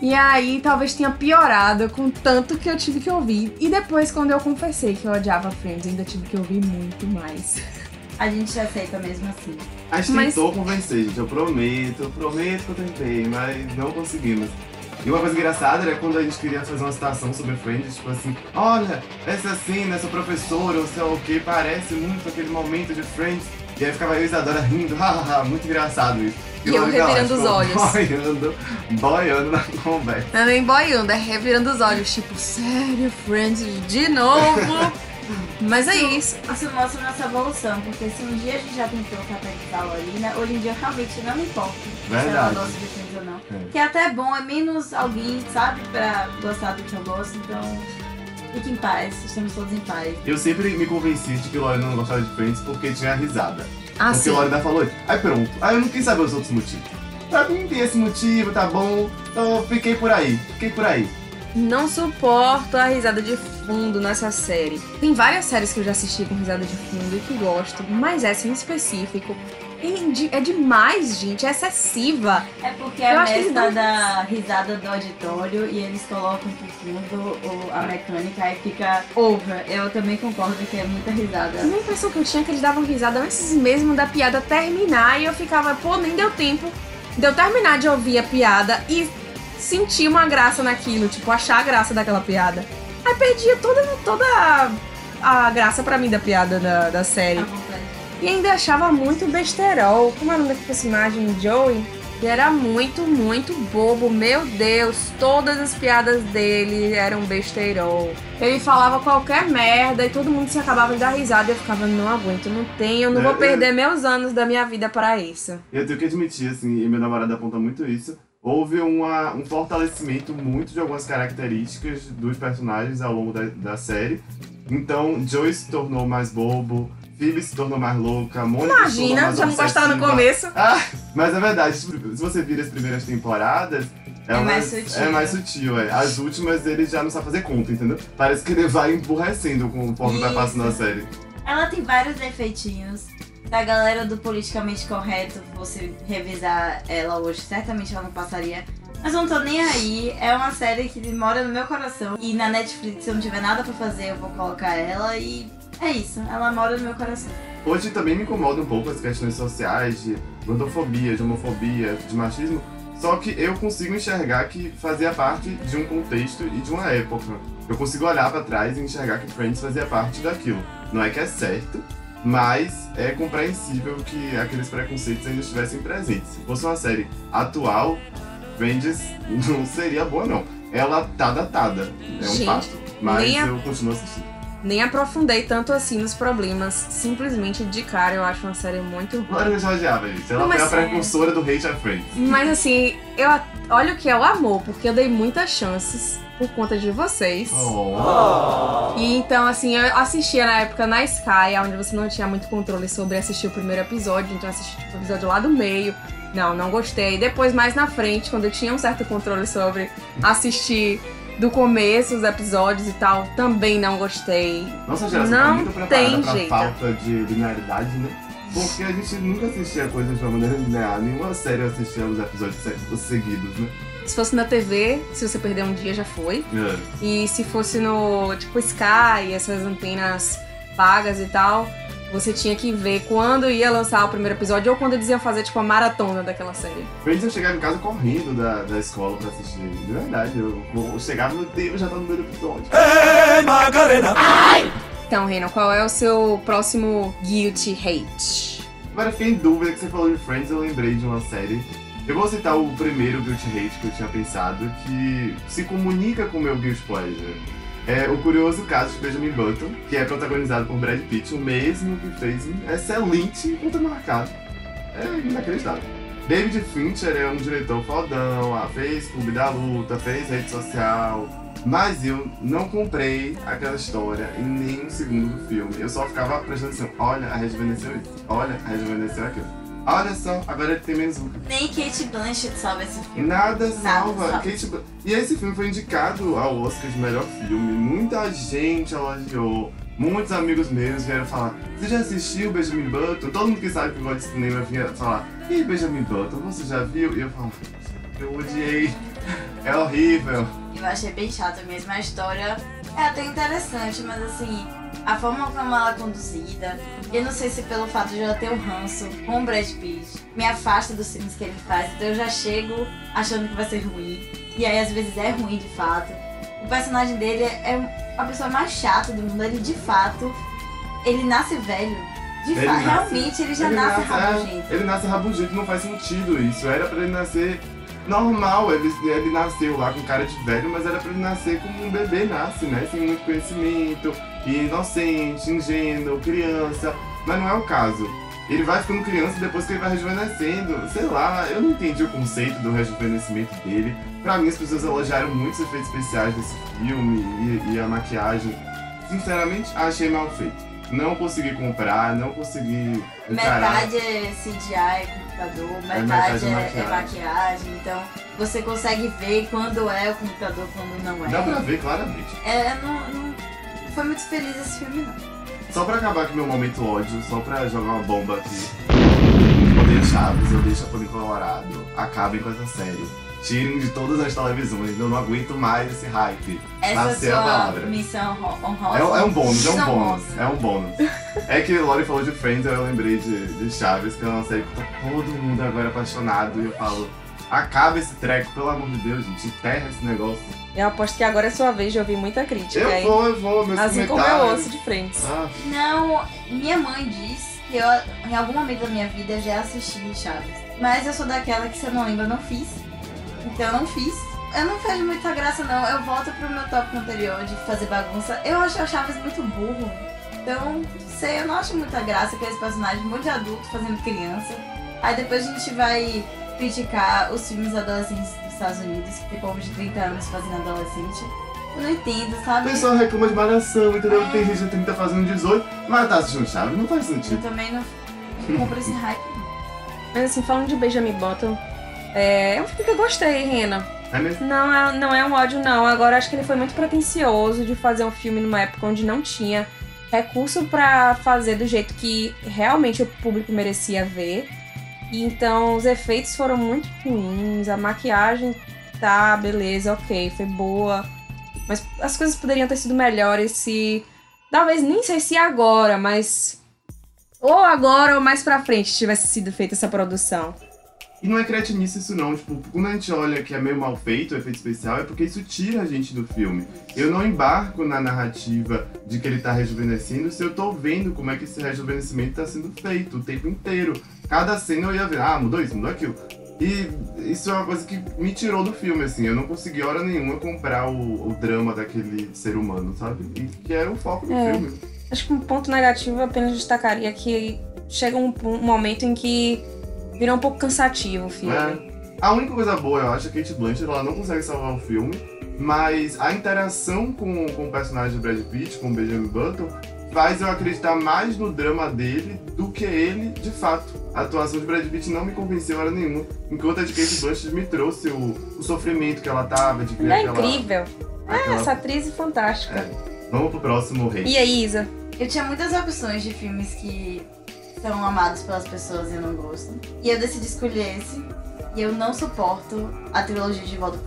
E aí talvez tenha piorado com tanto que eu tive que ouvir. E depois, quando eu confessei que eu odiava Friends, ainda tive que ouvir muito mais. A gente aceita mesmo assim. A gente Mas- tentou convencer, gente. Eu prometo, eu prometo que eu tentei, mas não conseguimos. E uma coisa engraçada era quando a gente queria fazer uma citação sobre Friends, tipo assim, olha, essa cena, essa professora, ou sei lá o que, parece muito aquele momento de Friends. E aí ficava eu e Isadora rindo, hahaha, muito engraçado isso. E eu ficava lá, revirando os olhos. Boiando, boiando na conversa. Não é nem boiando, é revirando os olhos, tipo, sério, Friends, de novo? Mas é isso. Isso mostra nossa evolução, porque se um dia a gente já tentou satanizar a Lorina, hoje em dia realmente não me importa se ela Verdade. gosta de ou não. É. Que até é bom, é menos alguém, sabe, pra gostar do que eu gosto, então fique em paz, estamos todos em paz. Eu sempre me convenci de que Lorena não gostava de Friends porque tinha risada. Ah, Porque sim. Lorena falou isso. Aí pronto. Aí eu não quis saber os outros motivos. Pra mim tem esse motivo, tá bom. Então eu fiquei por aí. Fiquei por aí. Não suporto a risada de fundo nessa série. Tem várias séries que eu já assisti com risada de fundo e que gosto, mas essa em específico é de- demais, gente, é excessiva. É porque Eu é a mescla da risada do auditório e eles colocam por fundo a mecânica aí fica over. Eu também concordo que é muita risada. A minha impressão que eu tinha é que eles davam risada antes mesmo da piada terminar e eu ficava, pô, nem deu tempo de eu terminar de ouvir a piada e sentir uma graça naquilo, tipo, achar a graça daquela piada. Aí perdia toda, toda a, a graça pra mim da piada da, da série. E ainda achava muito besterol. Como é o nome daquele personagem? Joey? Ele era muito, muito bobo. Meu Deus, todas as piadas dele eram besterol. Ele falava qualquer merda e todo mundo se acabava de dar risada. E eu ficava, não aguento, não tenho, eu não vou É, perder meus anos da minha vida para isso. Eu tenho que admitir, assim, e meu namorado aponta muito isso. Houve uma, um fortalecimento muito de algumas características dos personagens ao longo da, da série. Então, Joey se tornou mais bobo, Phoebe se tornou mais louca, Mônica se tornou Imagina, mais já não gostava no começo. Ah, mas é verdade, se você vira as primeiras temporadas, é, É mais mais, sutil. é mais sutil. É. As últimas ele já não sabe fazer conta, entendeu? Parece que ele vai emburrecendo conforme vai passando a série. Ela tem vários defeitinhos. Da galera do politicamente correto, você revisar ela hoje, certamente ela não passaria. Mas eu não tô nem aí. É uma série que mora no meu coração. E na Netflix, se eu não tiver nada pra fazer, eu vou colocar ela e É isso, ela mora no meu coração. Hoje também me incomoda um pouco as questões sociais de gordofobia, de homofobia, de machismo. Só que eu consigo enxergar que fazia parte de um contexto e de uma época. Eu consigo olhar pra trás e enxergar que Friends fazia parte daquilo. Não é que é certo, mas é compreensível que aqueles preconceitos ainda estivessem presentes. Se fosse uma série atual, Friends não seria boa, não. Ela tá datada, é um Gente, fato. Mas a- eu continuo assistindo. Nem aprofundei tanto assim nos problemas. Simplesmente de cara eu acho uma série muito ruim. Glória já odiava, gente. Ela Não, foi a mas é- precursora do Hate a Friends. Mas assim, eu olha o que é o amor, porque eu dei muitas chances por conta de vocês. Oh. E então, assim, eu assistia na época na Sky, onde você não tinha muito controle sobre assistir o primeiro episódio, então eu assisti tipo, o episódio lá do meio. Não, não gostei. Depois, mais na frente, quando eu tinha um certo controle sobre assistir do começo os episódios e tal, também não gostei. Nossa geração Não tá muito preparada tem pra jeito. falta de linearidade, né? Porque a gente nunca assistia coisas de uma maneira linear. Nenhuma série assistia os episódios se- seguidos, né? Se fosse na TV, se você perder um dia, já foi. É. E se fosse no tipo Sky, essas antenas pagas e tal, você tinha que ver quando ia lançar o primeiro episódio ou quando eles iam fazer tipo a maratona daquela série. Friends eu chegava em casa correndo da, da escola pra assistir. De verdade, eu, eu chegava no tempo já tá no do episódio. Então, Renan, qual é o seu próximo guilty hate? Agora eu fiquei em dúvida que você falou de Friends, eu lembrei de uma série. Eu vou citar o primeiro Guilty Hate que eu tinha pensado, que se comunica com o meu Guilty Pleasure. É o curioso caso de Benjamin Button, que é protagonizado por Brad Pitt, o mesmo que fez um excelente Conta Marcado. É inacreditável. David Fincher é um diretor fodão, ah, fez Clube da Luta, fez rede social, mas eu não comprei aquela história em nenhum segundo do filme. Eu só ficava prestando atenção, olha, a rejuvenesceu isso, olha, a rejuvenesceu aquilo. Olha só, agora ele tem menos boca. Nem Kate Blanchett salva esse filme. Nada salva. salva. Kate Bl- E esse filme foi indicado ao Oscar de melhor filme. Muita gente elogiou. Muitos amigos meus vieram falar: Você já assistiu Benjamin Button? Todo mundo que sabe que gosta de cinema vinha falar: E Benjamin Button, você já viu? E eu falo: Eu odiei. É horrível. Eu achei bem chato mesmo. A história é até interessante, mas assim, a forma como ela é conduzida, eu não sei se pelo fato de ela ter um ranço com o Brad Pitt, me afasta dos filmes que ele faz, então eu já chego achando que vai ser ruim. E aí às vezes é ruim de fato. O personagem dele é a pessoa mais chata do mundo, ele de fato, ele nasce velho. De Ele fato, nasce- realmente ele já nasce é, rabugento. ele nasce rabugento, não faz sentido isso. Era pra ele nascer normal. Ele, ele nasceu lá com cara de velho, mas era pra ele nascer como um bebê nasce, né? Sem muito conhecimento, inocente, ingênuo, criança. Mas não é o caso. Ele vai ficando criança depois que ele vai rejuvenescendo. Sei lá, eu não entendi o conceito do rejuvenescimento dele. Pra mim, as pessoas elogiaram muito os efeitos especiais desse filme e, e a maquiagem. Sinceramente, achei mal feito. Não consegui comprar, não consegui encarar. Metade é CGI, computador, metade metade é é, maquiagem. maquiagem. Então você consegue ver quando é o computador, quando não é. Dá pra ver claramente. É, não, não foi muito feliz esse filme, não. Só pra acabar com o meu momento ódio, só pra jogar uma bomba aqui. Odeio Chaves, eu deixo a Poli Colorado. Acabem com essa série. Tirem de todas as televisões, eu não aguento mais esse hype. Essa Nasceu é a sua palavra. missão honro- honrosa. É, é um bônus, é um bônus. É um bônus. É que Lori falou de Friends, eu lembrei de, de Chaves, que é uma série que tá todo mundo agora apaixonado. E eu falo, acaba esse treco, pelo amor de Deus, gente. Enterra esse negócio. Eu aposto que agora é sua vez de ouvir muita crítica, Eu hein? vou, eu vou, meus Assim como eu ouço de frente. Ah, Não, minha mãe diz que eu, em algum momento da minha vida, já assisti Chaves. Mas eu sou daquela que se eu não lembro, eu não fiz. Então eu não fiz. Eu não vejo muita graça, não. Eu volto pro meu tópico anterior de fazer bagunça. Eu acho a Chaves muito burro. Então, não sei, eu não acho muita graça aqueles personagens muito de adulto fazendo criança. Aí depois a gente vai criticar os filmes adolescentes dos Estados Unidos, que tem povo de 30 anos fazendo adolescente. Eu não entendo, O sabe? pessoal reclama de malhação, entendeu? É. Tem gente de 30 fazendo 18, mas tá assistindo Chaves, não faz Eu sentido. também não, não compro esse hype. não. Mas assim, falando de Benjamin Button, é, é um filme que eu gostei, Rena. É mesmo? Não é, não é um ódio, não. Agora acho que ele foi muito pretencioso de fazer um filme numa época onde não tinha recurso pra fazer do jeito que realmente o público merecia ver. E então os efeitos foram muito ruins, a maquiagem tá, beleza, ok, foi boa. Mas as coisas poderiam ter sido melhores se talvez nem sei se agora, mas ou agora ou mais pra frente tivesse sido feita essa produção. E não é criatinice isso não, tipo, quando a gente olha que é meio mal feito o efeito especial, é porque isso tira a gente do filme. Eu não embarco na narrativa de que ele tá rejuvenescendo se eu tô vendo como é que esse rejuvenescimento tá sendo feito o tempo inteiro. Cada cena eu ia ver, ah, mudou isso, mudou aquilo. E isso é uma coisa que me tirou do filme, assim. Eu não consegui hora nenhuma comprar o, o drama daquele ser humano, sabe? E que é o foco do É. filme. Acho que um ponto negativo eu apenas destacaria que chega um, um momento em que vira um pouco cansativo o filme. É. A única coisa boa, eu acho, é que a Kate Blanchett ela não consegue salvar o filme, mas a interação com, com o personagem do Brad Pitt, com o Benjamin Button, faz eu acreditar mais no drama dele do que ele, de fato. A atuação de Brad Pitt não me convenceu hora nenhuma, enquanto a de Kate Blanchett me trouxe o, o sofrimento que ela tava, de ver Ela é aquela... incrível. É, aquela- essa atriz é fantástica. Vamos pro próximo rei. E aí, Isa? Eu tinha muitas opções de filmes que são amados pelas pessoas e eu não gosto. E eu decidi escolher esse. E eu não suporto a trilogia de Volta.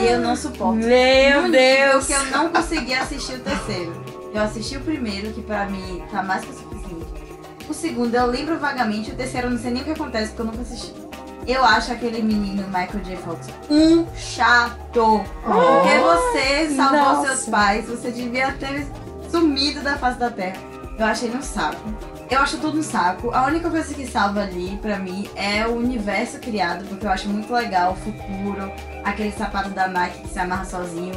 E eu não suporto. Meu Deus! que eu não consegui assistir o terceiro. Eu assisti o primeiro, que pra mim tá mais que o suficiente. O segundo eu lembro vagamente, o terceiro eu não sei nem o que acontece porque eu nunca assisti. Eu acho aquele menino Michael J. Fox um chato. Porque você salvou Nossa. seus pais, você devia ter sumido da face da terra. Eu achei ele um saco. Eu acho tudo um saco. A única coisa que salva ali, pra mim, é o universo criado, porque eu acho muito legal o futuro, aquele sapato da Nike que se amarra sozinho,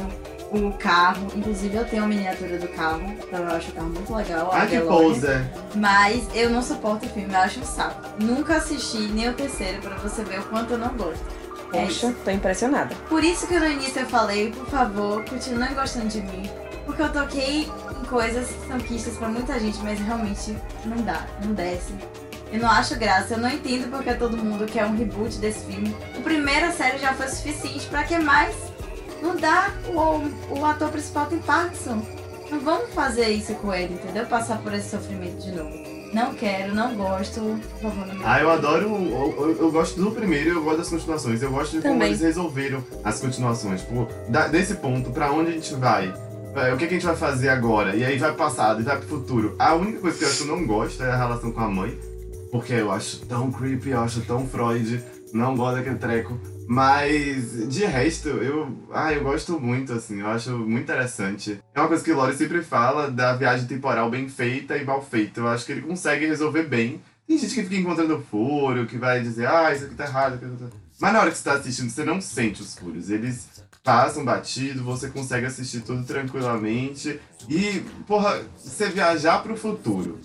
o carro. Inclusive, eu tenho a miniatura do carro, então eu acho o carro muito legal. a Ai, que poser. Mas eu não suporto o filme, eu acho um saco. Nunca assisti nem o terceiro pra você ver o quanto eu não gosto. É. Poxa, tô impressionada. Por isso que no início eu falei, por favor, continue gostando de mim. Porque eu toquei em coisas que são quistas pra muita gente, mas realmente não dá, não desce. Eu não acho graça, eu não entendo porque todo mundo quer um reboot desse filme. O primeira série já foi suficiente, pra que mais? Não dá, o, o ator principal tem Parkinson. Não vamos fazer isso com ele, entendeu? Passar por esse sofrimento de novo. Não quero, não gosto. Por favor, não me Ah, eu adoro. Eu, eu- eu gosto do primeiro e eu gosto das continuações. Eu gosto de como Também. eles resolveram as continuações. Tipo, da- desse ponto, pra onde a gente vai? É, O que, que a gente vai fazer agora? E aí vai pro passado e vai pro futuro. A única coisa que eu acho que eu não gosto é a relação com a mãe. Porque eu acho tão creepy, eu acho tão Freud. Não gosto daquele treco. Mas, de resto, eu. Ah, eu gosto muito, assim. Eu acho muito interessante. É uma coisa que o Lore sempre fala da viagem temporal bem feita e mal feita. Eu acho que ele consegue resolver bem. Tem gente que fica encontrando furo, que vai dizer, ah, isso aqui tá errado. aqui tá... Mas na hora que você tá assistindo, você não sente os furos. Eles passam batido, você consegue assistir tudo tranquilamente. E, porra, você viajar pro futuro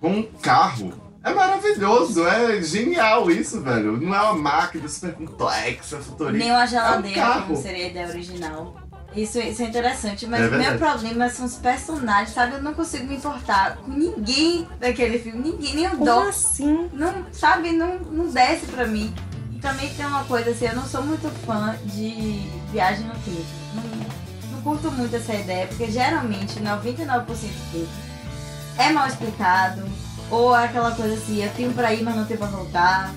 com um carro é maravilhoso, é genial isso, velho. Não é uma máquina super complexa, futurista. Nem uma geladeira, É um carro. como seria a ideia original. Isso, isso é interessante, mas É o meu problema são os personagens, sabe? Eu não consigo me importar com ninguém daquele filme, ninguém, nem o Como Doc. assim? Não, sabe, não, não desce pra mim. E também tem uma coisa assim, eu não sou muito fã de viagem no tempo. Não, não curto muito essa ideia, porque geralmente 99% do tempo é mal explicado, ou aquela coisa assim, eu tenho pra ir, mas não tenho pra voltar.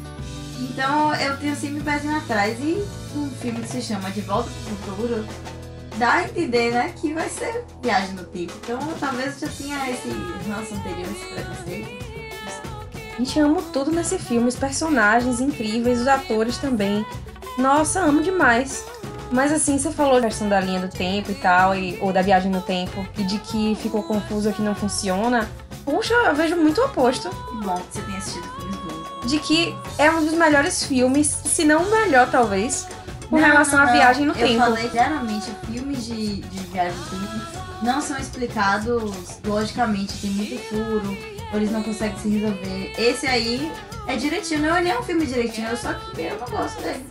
Então eu tenho sempre um pezinho atrás. E um filme que se chama De Volta pro Futuro dá a entender, né, que vai ser viagem no tempo. Então talvez eu já tinha esse ranço anterior, esse preconceito. Gente, amo tudo nesse filme. Os personagens incríveis, os atores também. Nossa, amo demais. Mas assim, você falou da questão da linha do tempo e tal, e, ou da viagem no tempo, e de que ficou confuso que não funciona. Puxa, eu vejo muito o oposto. Bom que você tenha assistido filmes bons. De que é um dos melhores filmes, se não o melhor, talvez, com Não, relação não, à viagem no eu tempo. falei, geralmente, filmes de, de viagem no tempo não são explicados logicamente, tem muito furo, ou eles não conseguem se resolver. Esse aí é direitinho, não, ele é um filme direitinho, só que eu não gosto dele.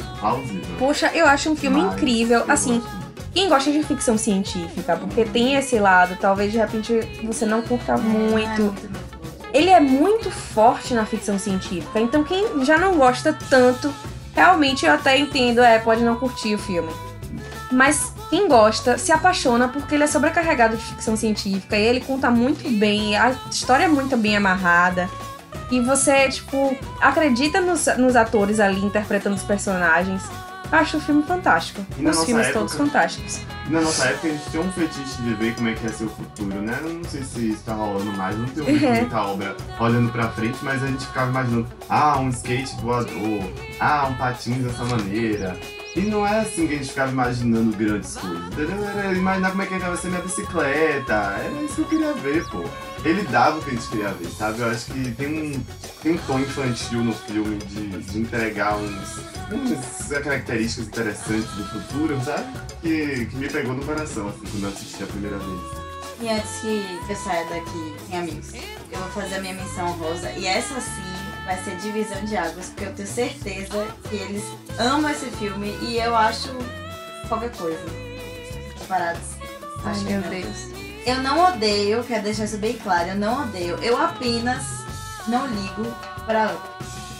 Poxa, eu acho um filme Mas incrível. eu Assim, gosto. Quem gosta de ficção científica, porque tem esse lado, talvez de repente você não curta é muito. forte. Ele é muito forte na ficção científica, então quem já não gosta tanto, realmente eu até entendo, é, pode não curtir o filme. Mas quem gosta se apaixona porque ele é sobrecarregado de ficção científica e ele conta muito bem, a história é muito bem amarrada. E você, tipo, acredita nos, nos atores ali interpretando os personagens. Acho o filme fantástico. Os filmes época- todos fantásticos. Na nossa época a gente tinha um fetiche de ver como é que ia ser o futuro, né? Não sei se isso tá rolando mais, não visto Uhum. muita obra olhando pra frente, mas a gente ficava imaginando, ah, um skate voador, ah, um patins dessa maneira. E não é assim que a gente ficava imaginando grandes coisas, entendeu? Era imaginar como é que vai ser minha bicicleta, era isso que eu queria ver, pô. Ele dava o que a gente queria ver, sabe? Eu acho que tem um, tem um tom infantil no filme de, de entregar uns, uns características interessantes do futuro, sabe? que, que me pegou no coração, assim, quando eu assisti a primeira vez. E antes que eu saia daqui, em amigos, eu vou fazer a minha menção rosa. E essa sim vai ser divisão de águas, porque eu tenho certeza que eles amam esse filme e eu acho qualquer coisa. Separados. Ai, Acho que meu não. Deus. Eu não odeio, quero deixar isso bem claro, eu não odeio. Eu apenas não ligo pra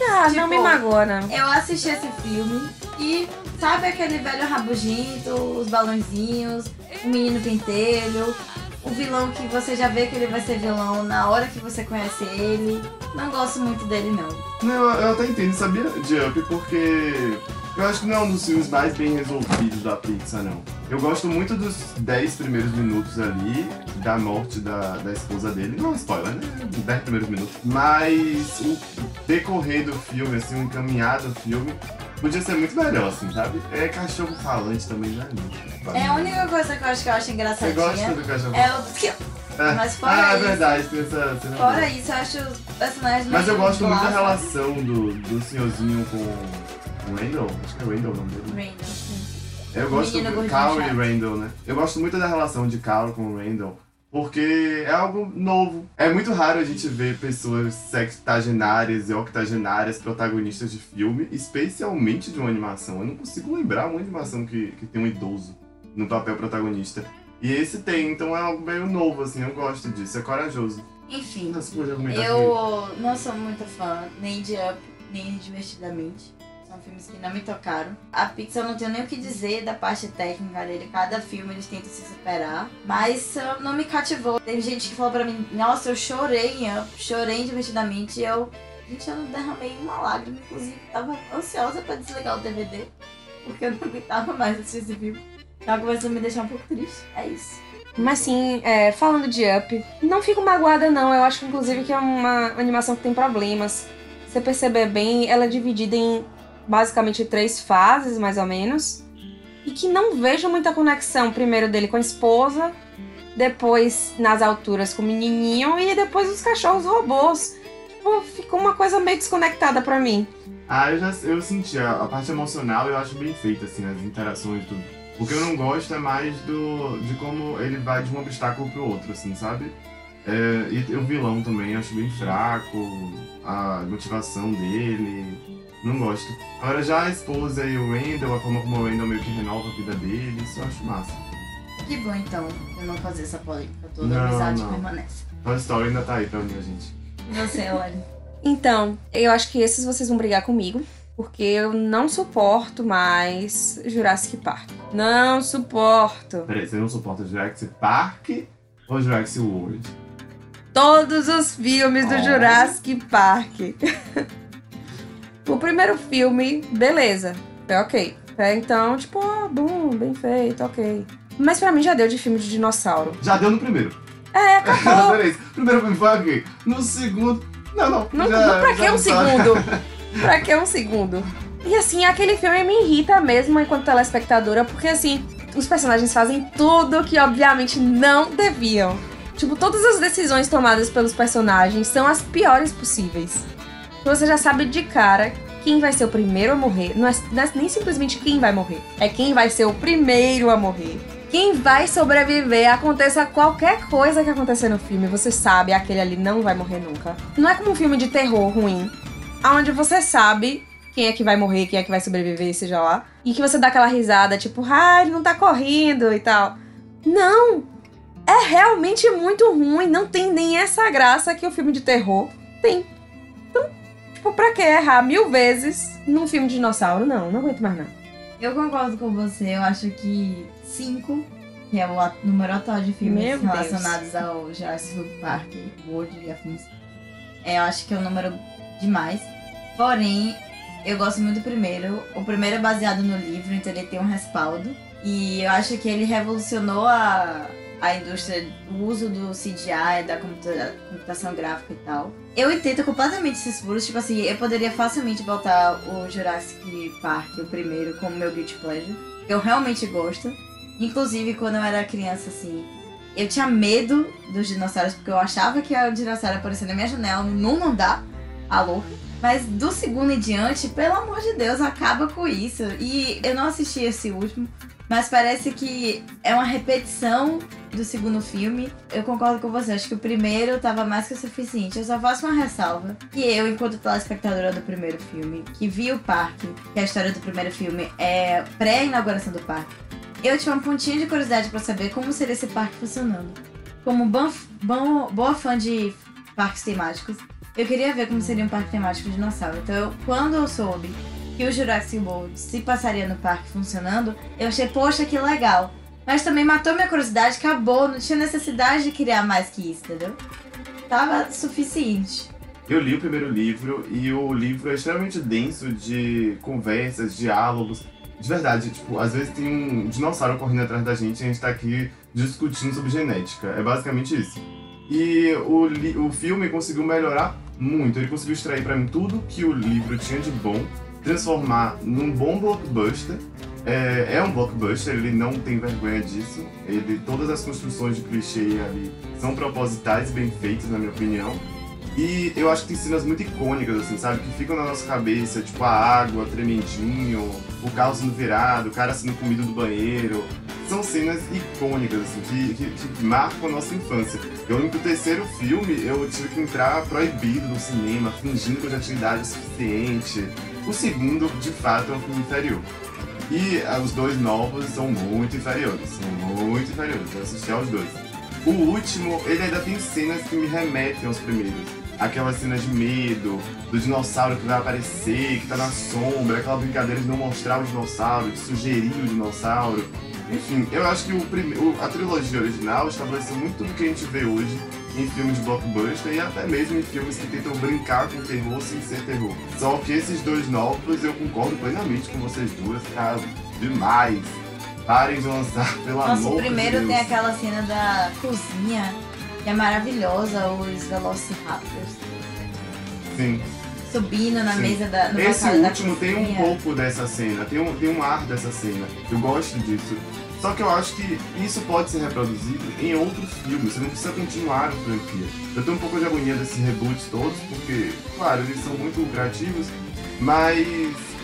Ah, Tipo, não me magoa, não. Eu assisti esse filme e sabe aquele velho rabugento, os balãozinhos, o menino pentelho, o vilão que você já vê que ele vai ser vilão na hora que você conhece ele. Não gosto muito dele não. Não, eu, eu até entendo, sabia, de Up, porque eu acho que não é um dos filmes mais bem resolvidos da Pixar, não. Eu gosto muito dos 10 primeiros minutos ali, da morte da, da esposa dele. Não é spoiler, né? 10 primeiros minutos. Mas o decorrer do filme, assim, o encaminhar do filme, podia ser muito melhor, assim, sabe? É cachorro falante também, não é. É a única coisa que eu acho que eu acho Você engraçadinha. gosta do cachorro É o Ah, mas fora ah, é isso- verdade, tem essa cena. Fora isso, eu acho os personagens Mas eu gosto muito da relação do, do senhorzinho com o Randall. Acho que é Randall o nome dele. Randall, sim. Eu gosto do Carl e. Randall, né? Eu gosto muito da relação de Carl com o Randall. Porque é algo novo. É muito raro a gente ver pessoas sextagenárias e octogenárias protagonistas de filme, especialmente de uma animação. Eu não consigo lembrar uma animação que, que tem um idoso no papel protagonista. E esse tem, então é algo meio novo, assim, eu gosto disso, é corajoso. Enfim, Nossa, aqui. eu não sou muito fã nem de Up, nem de Divertidamente. São filmes que não me tocaram. A Pixar eu não tenho nem o que dizer da parte técnica dele. Cada filme eles tentam se superar. Mas uh, não me cativou. Tem gente que falou pra mim, nossa, eu chorei em Up, chorei Divertidamente. Eu, gente, eu não derramei uma lágrima. Inclusive, tava ansiosa pra desligar o DVD. Porque eu não aguentava mais assistir esse filme. Tava começando a me deixar um pouco triste. É isso. Mas sim, é, falando de Up, não fico magoada não. Eu acho inclusive que é uma animação que tem problemas. Se você perceber bem, ela é dividida em basicamente três fases, mais ou menos. E que não vejo muita conexão. Primeiro dele com a esposa, depois nas alturas com o menininho e depois os cachorros robôs. Tipo, ficou uma coisa meio desconectada pra mim. Ah, eu já eu senti a, a parte emocional eu acho bem feita, assim, as interações e tudo. O que eu não gosto é mais do de como ele vai de um obstáculo pro outro, assim, sabe? É, e o vilão também, acho bem fraco, a motivação dele, não gosto. Agora já a esposa e o Randall, a forma como o Randall meio que renova a vida dele, isso eu acho massa. Que bom então eu não fazer essa polêmica toda. Não, a amizade não. permanece. Toy Story ainda tá aí pra unir a gente. E você, Lari? Então, eu acho que esses vocês vão brigar comigo. Porque eu não suporto mais Jurassic Park. Não suporto. Peraí, você não suporta Jurassic Park ou Jurassic World? Todos os filmes do Oh. Jurassic Park. o primeiro filme, beleza. É ok. É, então, tipo, ah, bom, bem feito, ok. Mas pra mim já deu de filme de dinossauro. Já deu no primeiro. É, acabou. Peraí, primeiro filme foi ok. No segundo. Não, não. Não, já- não pra que um tá. segundo? pra que um segundo? E assim, aquele filme me irrita mesmo enquanto telespectadora, porque assim, os personagens fazem tudo que obviamente não deviam. Tipo, todas as decisões tomadas pelos personagens são as piores possíveis. Você já sabe de cara quem vai ser o primeiro a morrer. Não é, não é nem simplesmente quem vai morrer, é quem vai ser o primeiro a morrer. Quem vai sobreviver, aconteça qualquer coisa que acontecer no filme, você sabe, aquele ali não vai morrer nunca. Não é como um filme de terror ruim, onde você sabe quem é que vai morrer, quem é que vai sobreviver, seja lá, e que você dá aquela risada, tipo, ah, ele não tá correndo e tal. Não! É realmente muito ruim, não tem nem essa graça que o filme de terror tem. Tipo, pra que errar mil vezes num filme de dinossauro? Não, não aguento mais não. Eu concordo com você, eu acho que 5, que é o número atual de filmes Meu Deus. relacionados ao Jurassic Park, World e afins, é, eu acho que é um número demais. Porém, Eu gosto muito do primeiro. O primeiro é baseado no livro, então ele tem um respaldo. E eu acho que ele revolucionou a, a indústria, o uso do CGI, da computa- computação gráfica e tal. Eu entendo completamente esses furos. Tipo assim, eu poderia facilmente botar o Jurassic Park, o primeiro, como meu guilty pleasure. Eu realmente gosto. Inclusive, quando eu era criança, assim, eu tinha medo dos dinossauros, porque eu achava que o dinossauro aparecia na minha janela, não andar, a louca. Mas do segundo em diante, pelo amor de Deus, acaba com isso. E eu não assisti esse último, mas parece que é uma repetição do segundo filme. Eu concordo com você, acho que o primeiro tava mais que o suficiente. Eu só faço uma ressalva. Que eu, enquanto telespectadora do primeiro filme, que vi o parque, que a história do primeiro filme é pré-inauguração do parque, eu tinha uma pontinha de curiosidade pra saber como seria esse parque funcionando. Como bom, bom, boa fã de parques temáticos, eu queria ver como seria um parque temático de dinossauro. Então, quando eu soube que o Jurassic World se passaria no parque funcionando, eu achei, poxa, que legal. Mas também matou minha curiosidade, acabou, não tinha necessidade de criar mais que isso, entendeu? Tava suficiente. Eu li o primeiro livro e o livro é extremamente denso de conversas, diálogos. De verdade, tipo, às vezes tem um dinossauro correndo atrás da gente e a gente tá aqui discutindo sobre genética. É basicamente isso. E o, o filme conseguiu melhorar muito. Ele conseguiu extrair pra mim tudo que o livro tinha de bom, transformar num bom blockbuster. É, é um blockbuster, ele não tem vergonha disso. Ele, todas as construções de clichê ali são propositais e bem feitas, na minha opinião. E eu acho que tem cenas muito icônicas, assim, sabe? Que ficam na nossa cabeça, tipo a água tremendinho, o carro sendo virado, o cara sendo comido do banheiro. São cenas icônicas, assim, que, que, que marcam a nossa infância. Eu lembro que o terceiro filme eu tive que entrar proibido no cinema, fingindo que eu já tinha idade suficiente. O segundo, de fato, é um filme inferior. E ah, os dois novos são muito inferiores, são muito inferiores. Eu assisti aos dois. O último, ele ainda tem cenas que me remetem aos primeiros. Aquela cena de medo, do dinossauro que vai aparecer, que tá na sombra, aquela brincadeira de não mostrar o dinossauro, de sugerir o dinossauro. Enfim, eu acho que o prime... a trilogia original estabeleceu muito do que a gente vê hoje em filmes de blockbuster e até mesmo em filmes que tentam brincar com terror sem ser terror. Só que esses dois novos eu concordo plenamente com vocês duas, tá demais. Parem de lançar, pelo Nossa, amor o primeiro de tem Deus. aquela cena da cozinha, que é maravilhosa, os Velociraptors Sim. subindo na Sim. mesa da no Esse bancada da último tem um pouco dessa cena, tem um, tem um ar dessa cena. Eu gosto disso. Só que eu acho que isso pode ser reproduzido em outros filmes, você não precisa continuar a franquia. Eu tenho um pouco de agonia desses reboots todos, porque, claro, eles são muito lucrativos, mas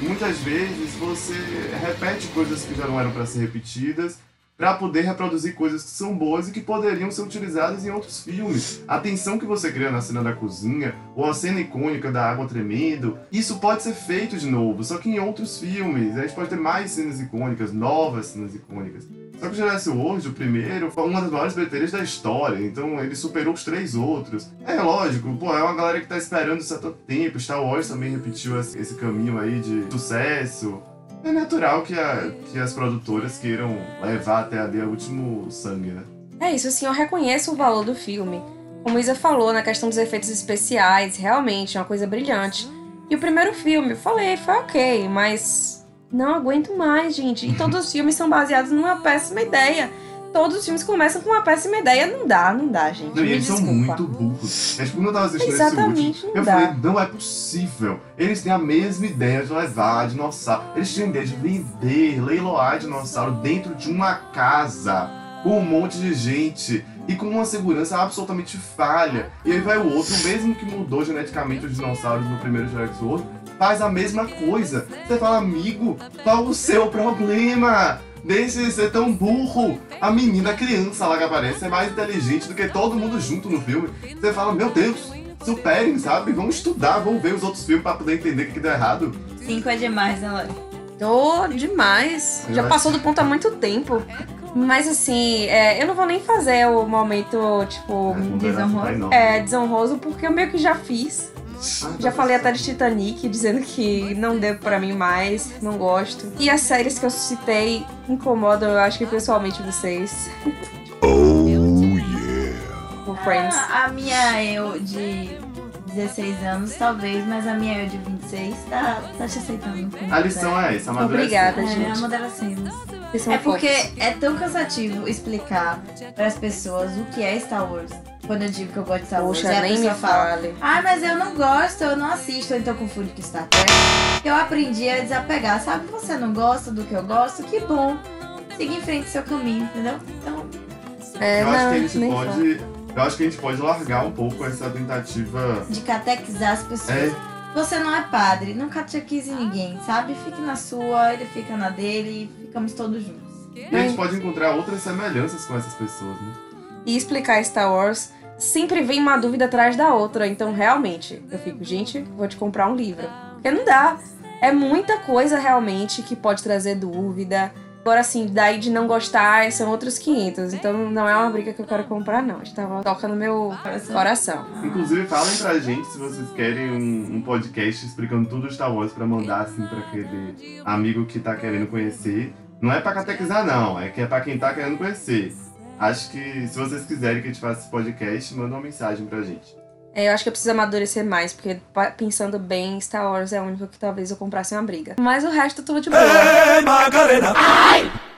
muitas vezes você repete coisas que já não eram para ser repetidas para poder reproduzir coisas que são boas e que poderiam ser utilizadas em outros filmes. A tensão que você cria na cena da cozinha, ou a cena icônica da água tremendo, isso pode ser feito de novo, só que em outros filmes. A gente pode ter mais cenas icônicas, novas cenas icônicas. Só que o Jurassic World, o primeiro, foi uma das maiores bilheterias da história, então ele superou os três outros. É lógico, pô, é uma galera que tá esperando isso há tanto tempo. Star Wars também repetiu esse esse caminho aí de sucesso. É natural que, a- que as produtoras queiram levar até ali o último sangue, né? É isso, assim, eu reconheço o valor do filme. Como Isa falou, na questão dos efeitos especiais, realmente é uma coisa brilhante. E o primeiro filme, eu falei, foi ok, mas não aguento mais, gente. E todos os filmes são baseados numa péssima ideia. Todos os filmes começam com uma péssima ideia. Não dá, não dá, gente. Não, e eles são desculpa. muito burros. É, tipo, quando eu tava assistindo Exatamente, esse último, eu dá. falei, não é possível. Eles têm a mesma ideia de levar dinossauro. Eles tinham a ideia de vender, leiloar dinossauro dentro de uma casa, com um monte de gente. E com uma segurança absolutamente falha. E aí vai o outro, mesmo que mudou geneticamente os dinossauros no primeiro Jurassic World, faz a mesma coisa. Você fala, amigo, qual o seu problema? Deixe de ser tão burro. A menina, a criança lá que aparece é mais inteligente do que todo mundo junto no filme. Você fala, meu Deus, superem, sabe? Vamos estudar, vamos ver os outros filmes pra poder entender o que deu errado. Cinco é demais, né, Lori? Tô demais. Já passou do ponto há muito tempo. Mas assim, é, eu não vou nem fazer o momento, tipo, Desonroso. é, desonroso, porque eu meio que já fiz. Ah, Já tá falei até de Titanic, dizendo que não deu pra mim mais, não gosto. E as séries que eu citei incomodam, eu acho que pessoalmente vocês. Oh yeah. O Friends. Ah, a minha eu de 16 anos, talvez, mas a minha eu de 26 tá, tá te aceitando. A lição é. é essa, amadurecer. Obrigada, É, gente. são É porque é tão cansativo explicar para as pessoas o que é Star Wars. Quando eu digo que eu gosto de Star Wars, Poxa, a nem me fala, fale. ah, mas eu não gosto, eu não assisto, então confundo com Star Trek. Eu aprendi a desapegar, sabe? Você não gosta do que eu gosto, que bom. Siga em frente seu caminho, entendeu? Então, É, Eu acho não, que a gente pode. Eu acho que a gente pode largar um pouco essa tentativa. de catequizar as pessoas. É, Você não é padre, não catequize ninguém, sabe? Fique na sua, ele fica na dele, ficamos todos juntos. e a gente pode encontrar outras semelhanças com essas pessoas, né? E explicar Star Wars, sempre vem uma dúvida atrás da outra. Então, realmente, eu fico, gente, vou te comprar um livro. Porque não dá. É muita coisa realmente que pode trazer dúvida. Agora, assim, daí de não gostar são outros 500. Então, não é uma briga que eu quero comprar, não. A gente tava toca no meu Coração. Inclusive, falem pra gente se vocês querem um, um podcast explicando tudo Star Wars pra mandar assim pra aquele amigo que tá querendo conhecer. Não é pra catequizar, não, é que é pra quem tá querendo conhecer. Acho que se vocês quiserem que a gente faça esse podcast, manda uma mensagem pra gente. É, eu acho que eu preciso amadurecer mais, porque pensando bem, Star Wars é o único que talvez eu comprasse uma briga. Mas o resto tudo de boa.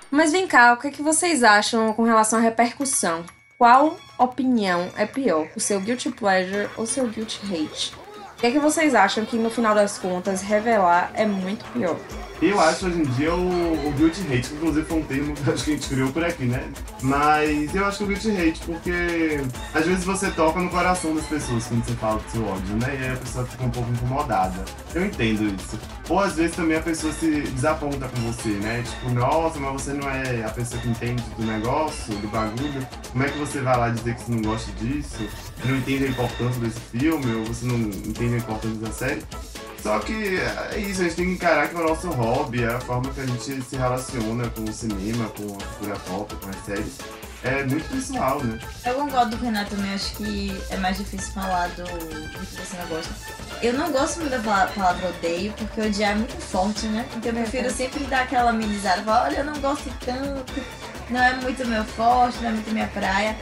Mas vem cá, o que, é que vocês acham com relação à repercussão? Qual opinião é pior? O seu guilty pleasure ou o seu guilty hate? O que, é que vocês acham que no final das contas revelar é muito pior? Eu acho hoje em dia o, o hate, que inclusive foi um termo que a gente criou por aqui, né? Mas eu acho que o guilty hate, porque às vezes você toca no coração das pessoas quando você fala do seu ódio, né? E aí a pessoa fica um pouco incomodada. Eu entendo isso. Ou às vezes também a pessoa se desaponta com você, né? Tipo, nossa, mas você não é a pessoa que entende do negócio, do bagulho. Como é que você vai lá dizer que você não gosta disso? Não entende a importância desse filme, ou você não entende a importância da série? Só que é isso, a gente tem que encarar que é o nosso hobby, é a forma que a gente se relaciona com o cinema, com a cultura pop, com as séries. É muito pessoal, né? Eu concordo com o Renato também, acho que é mais difícil falar do, do que você não gosta. Eu não gosto muito da pala- palavra odeio, porque odiar é muito forte, né? Então eu prefiro sempre dar aquela amenizada, falar, olha, eu não gosto tanto, não é muito meu forte, não é muito minha praia.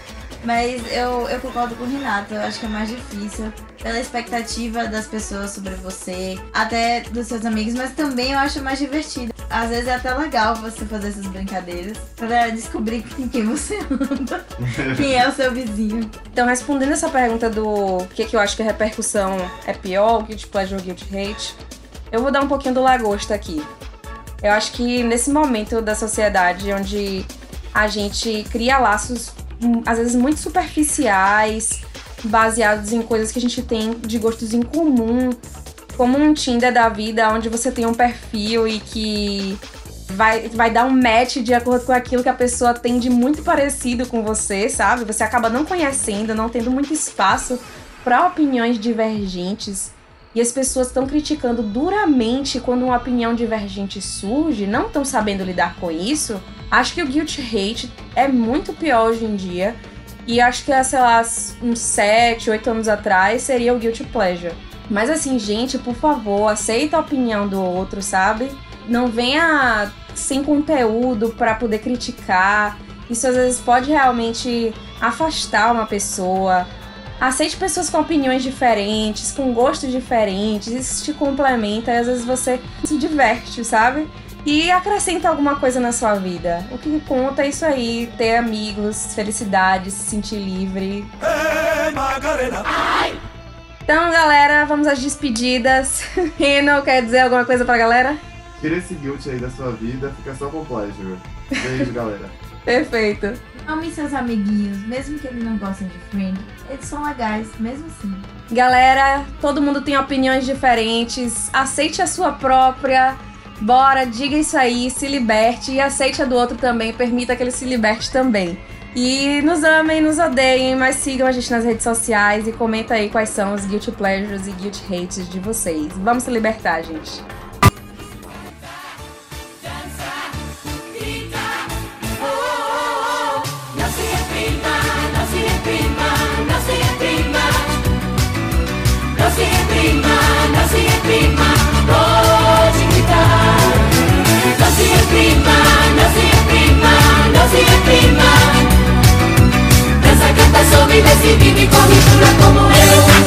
Mas eu, eu concordo com o Renato, eu acho que é mais difícil pela expectativa das pessoas sobre você, até dos seus amigos, mas também eu acho mais divertido. Às vezes é até legal você fazer essas brincadeiras pra descobrir com quem você anda, quem é o seu vizinho. Então, respondendo essa pergunta do que, que eu acho que a repercussão é pior, guilty pleasure ou guilty hate, eu vou dar um pouquinho do lagosta aqui. Eu acho que nesse momento da sociedade onde a gente cria laços, às vezes muito superficiais, baseados em coisas que a gente tem de gostos em comum, como um Tinder da vida, onde você tem um perfil e que vai, vai dar um match de acordo com aquilo que a pessoa tem de muito parecido com você, sabe? Você acaba não conhecendo, não tendo muito espaço para opiniões divergentes. E as pessoas estão criticando duramente quando uma opinião divergente surge, não estão sabendo lidar com isso. Acho que o guilt hate é muito pior hoje em dia. E acho que, sei lá, uns 7, 8 anos atrás seria o guilty pleasure. Mas assim, gente, por favor, aceita a opinião do outro, sabe? Não venha sem conteúdo para poder criticar. Isso às vezes pode realmente afastar uma pessoa. Aceite pessoas com opiniões diferentes, com gostos diferentes, isso te complementa e às vezes você se diverte, sabe? E acrescenta alguma coisa na sua vida. O que conta é isso aí, ter amigos, felicidade, se sentir livre. Então, galera, vamos às despedidas. Reno, quer dizer alguma coisa pra galera? Tira esse guilt aí da sua vida, fica só com pleasure. Beijo, galera. Perfeito. Ame seus amiguinhos, mesmo que eles não gostem de Friend, eles são legais, mesmo assim. Galera, todo mundo tem opiniões diferentes. Aceite a sua própria. Bora, diga isso aí, se liberte e aceite a do outro também. Permita que ele se liberte também. E nos amem, nos odeiem, mas sigam a gente nas redes sociais e comenta aí quais são os guilty pleasures e guilty hates de vocês. Vamos se libertar, gente. No se reprima, no se reprima, pode gritar. No se reprima, no se reprima, no se reprima. Dança, canta, sobe, desce, vive, corre, pula como eu.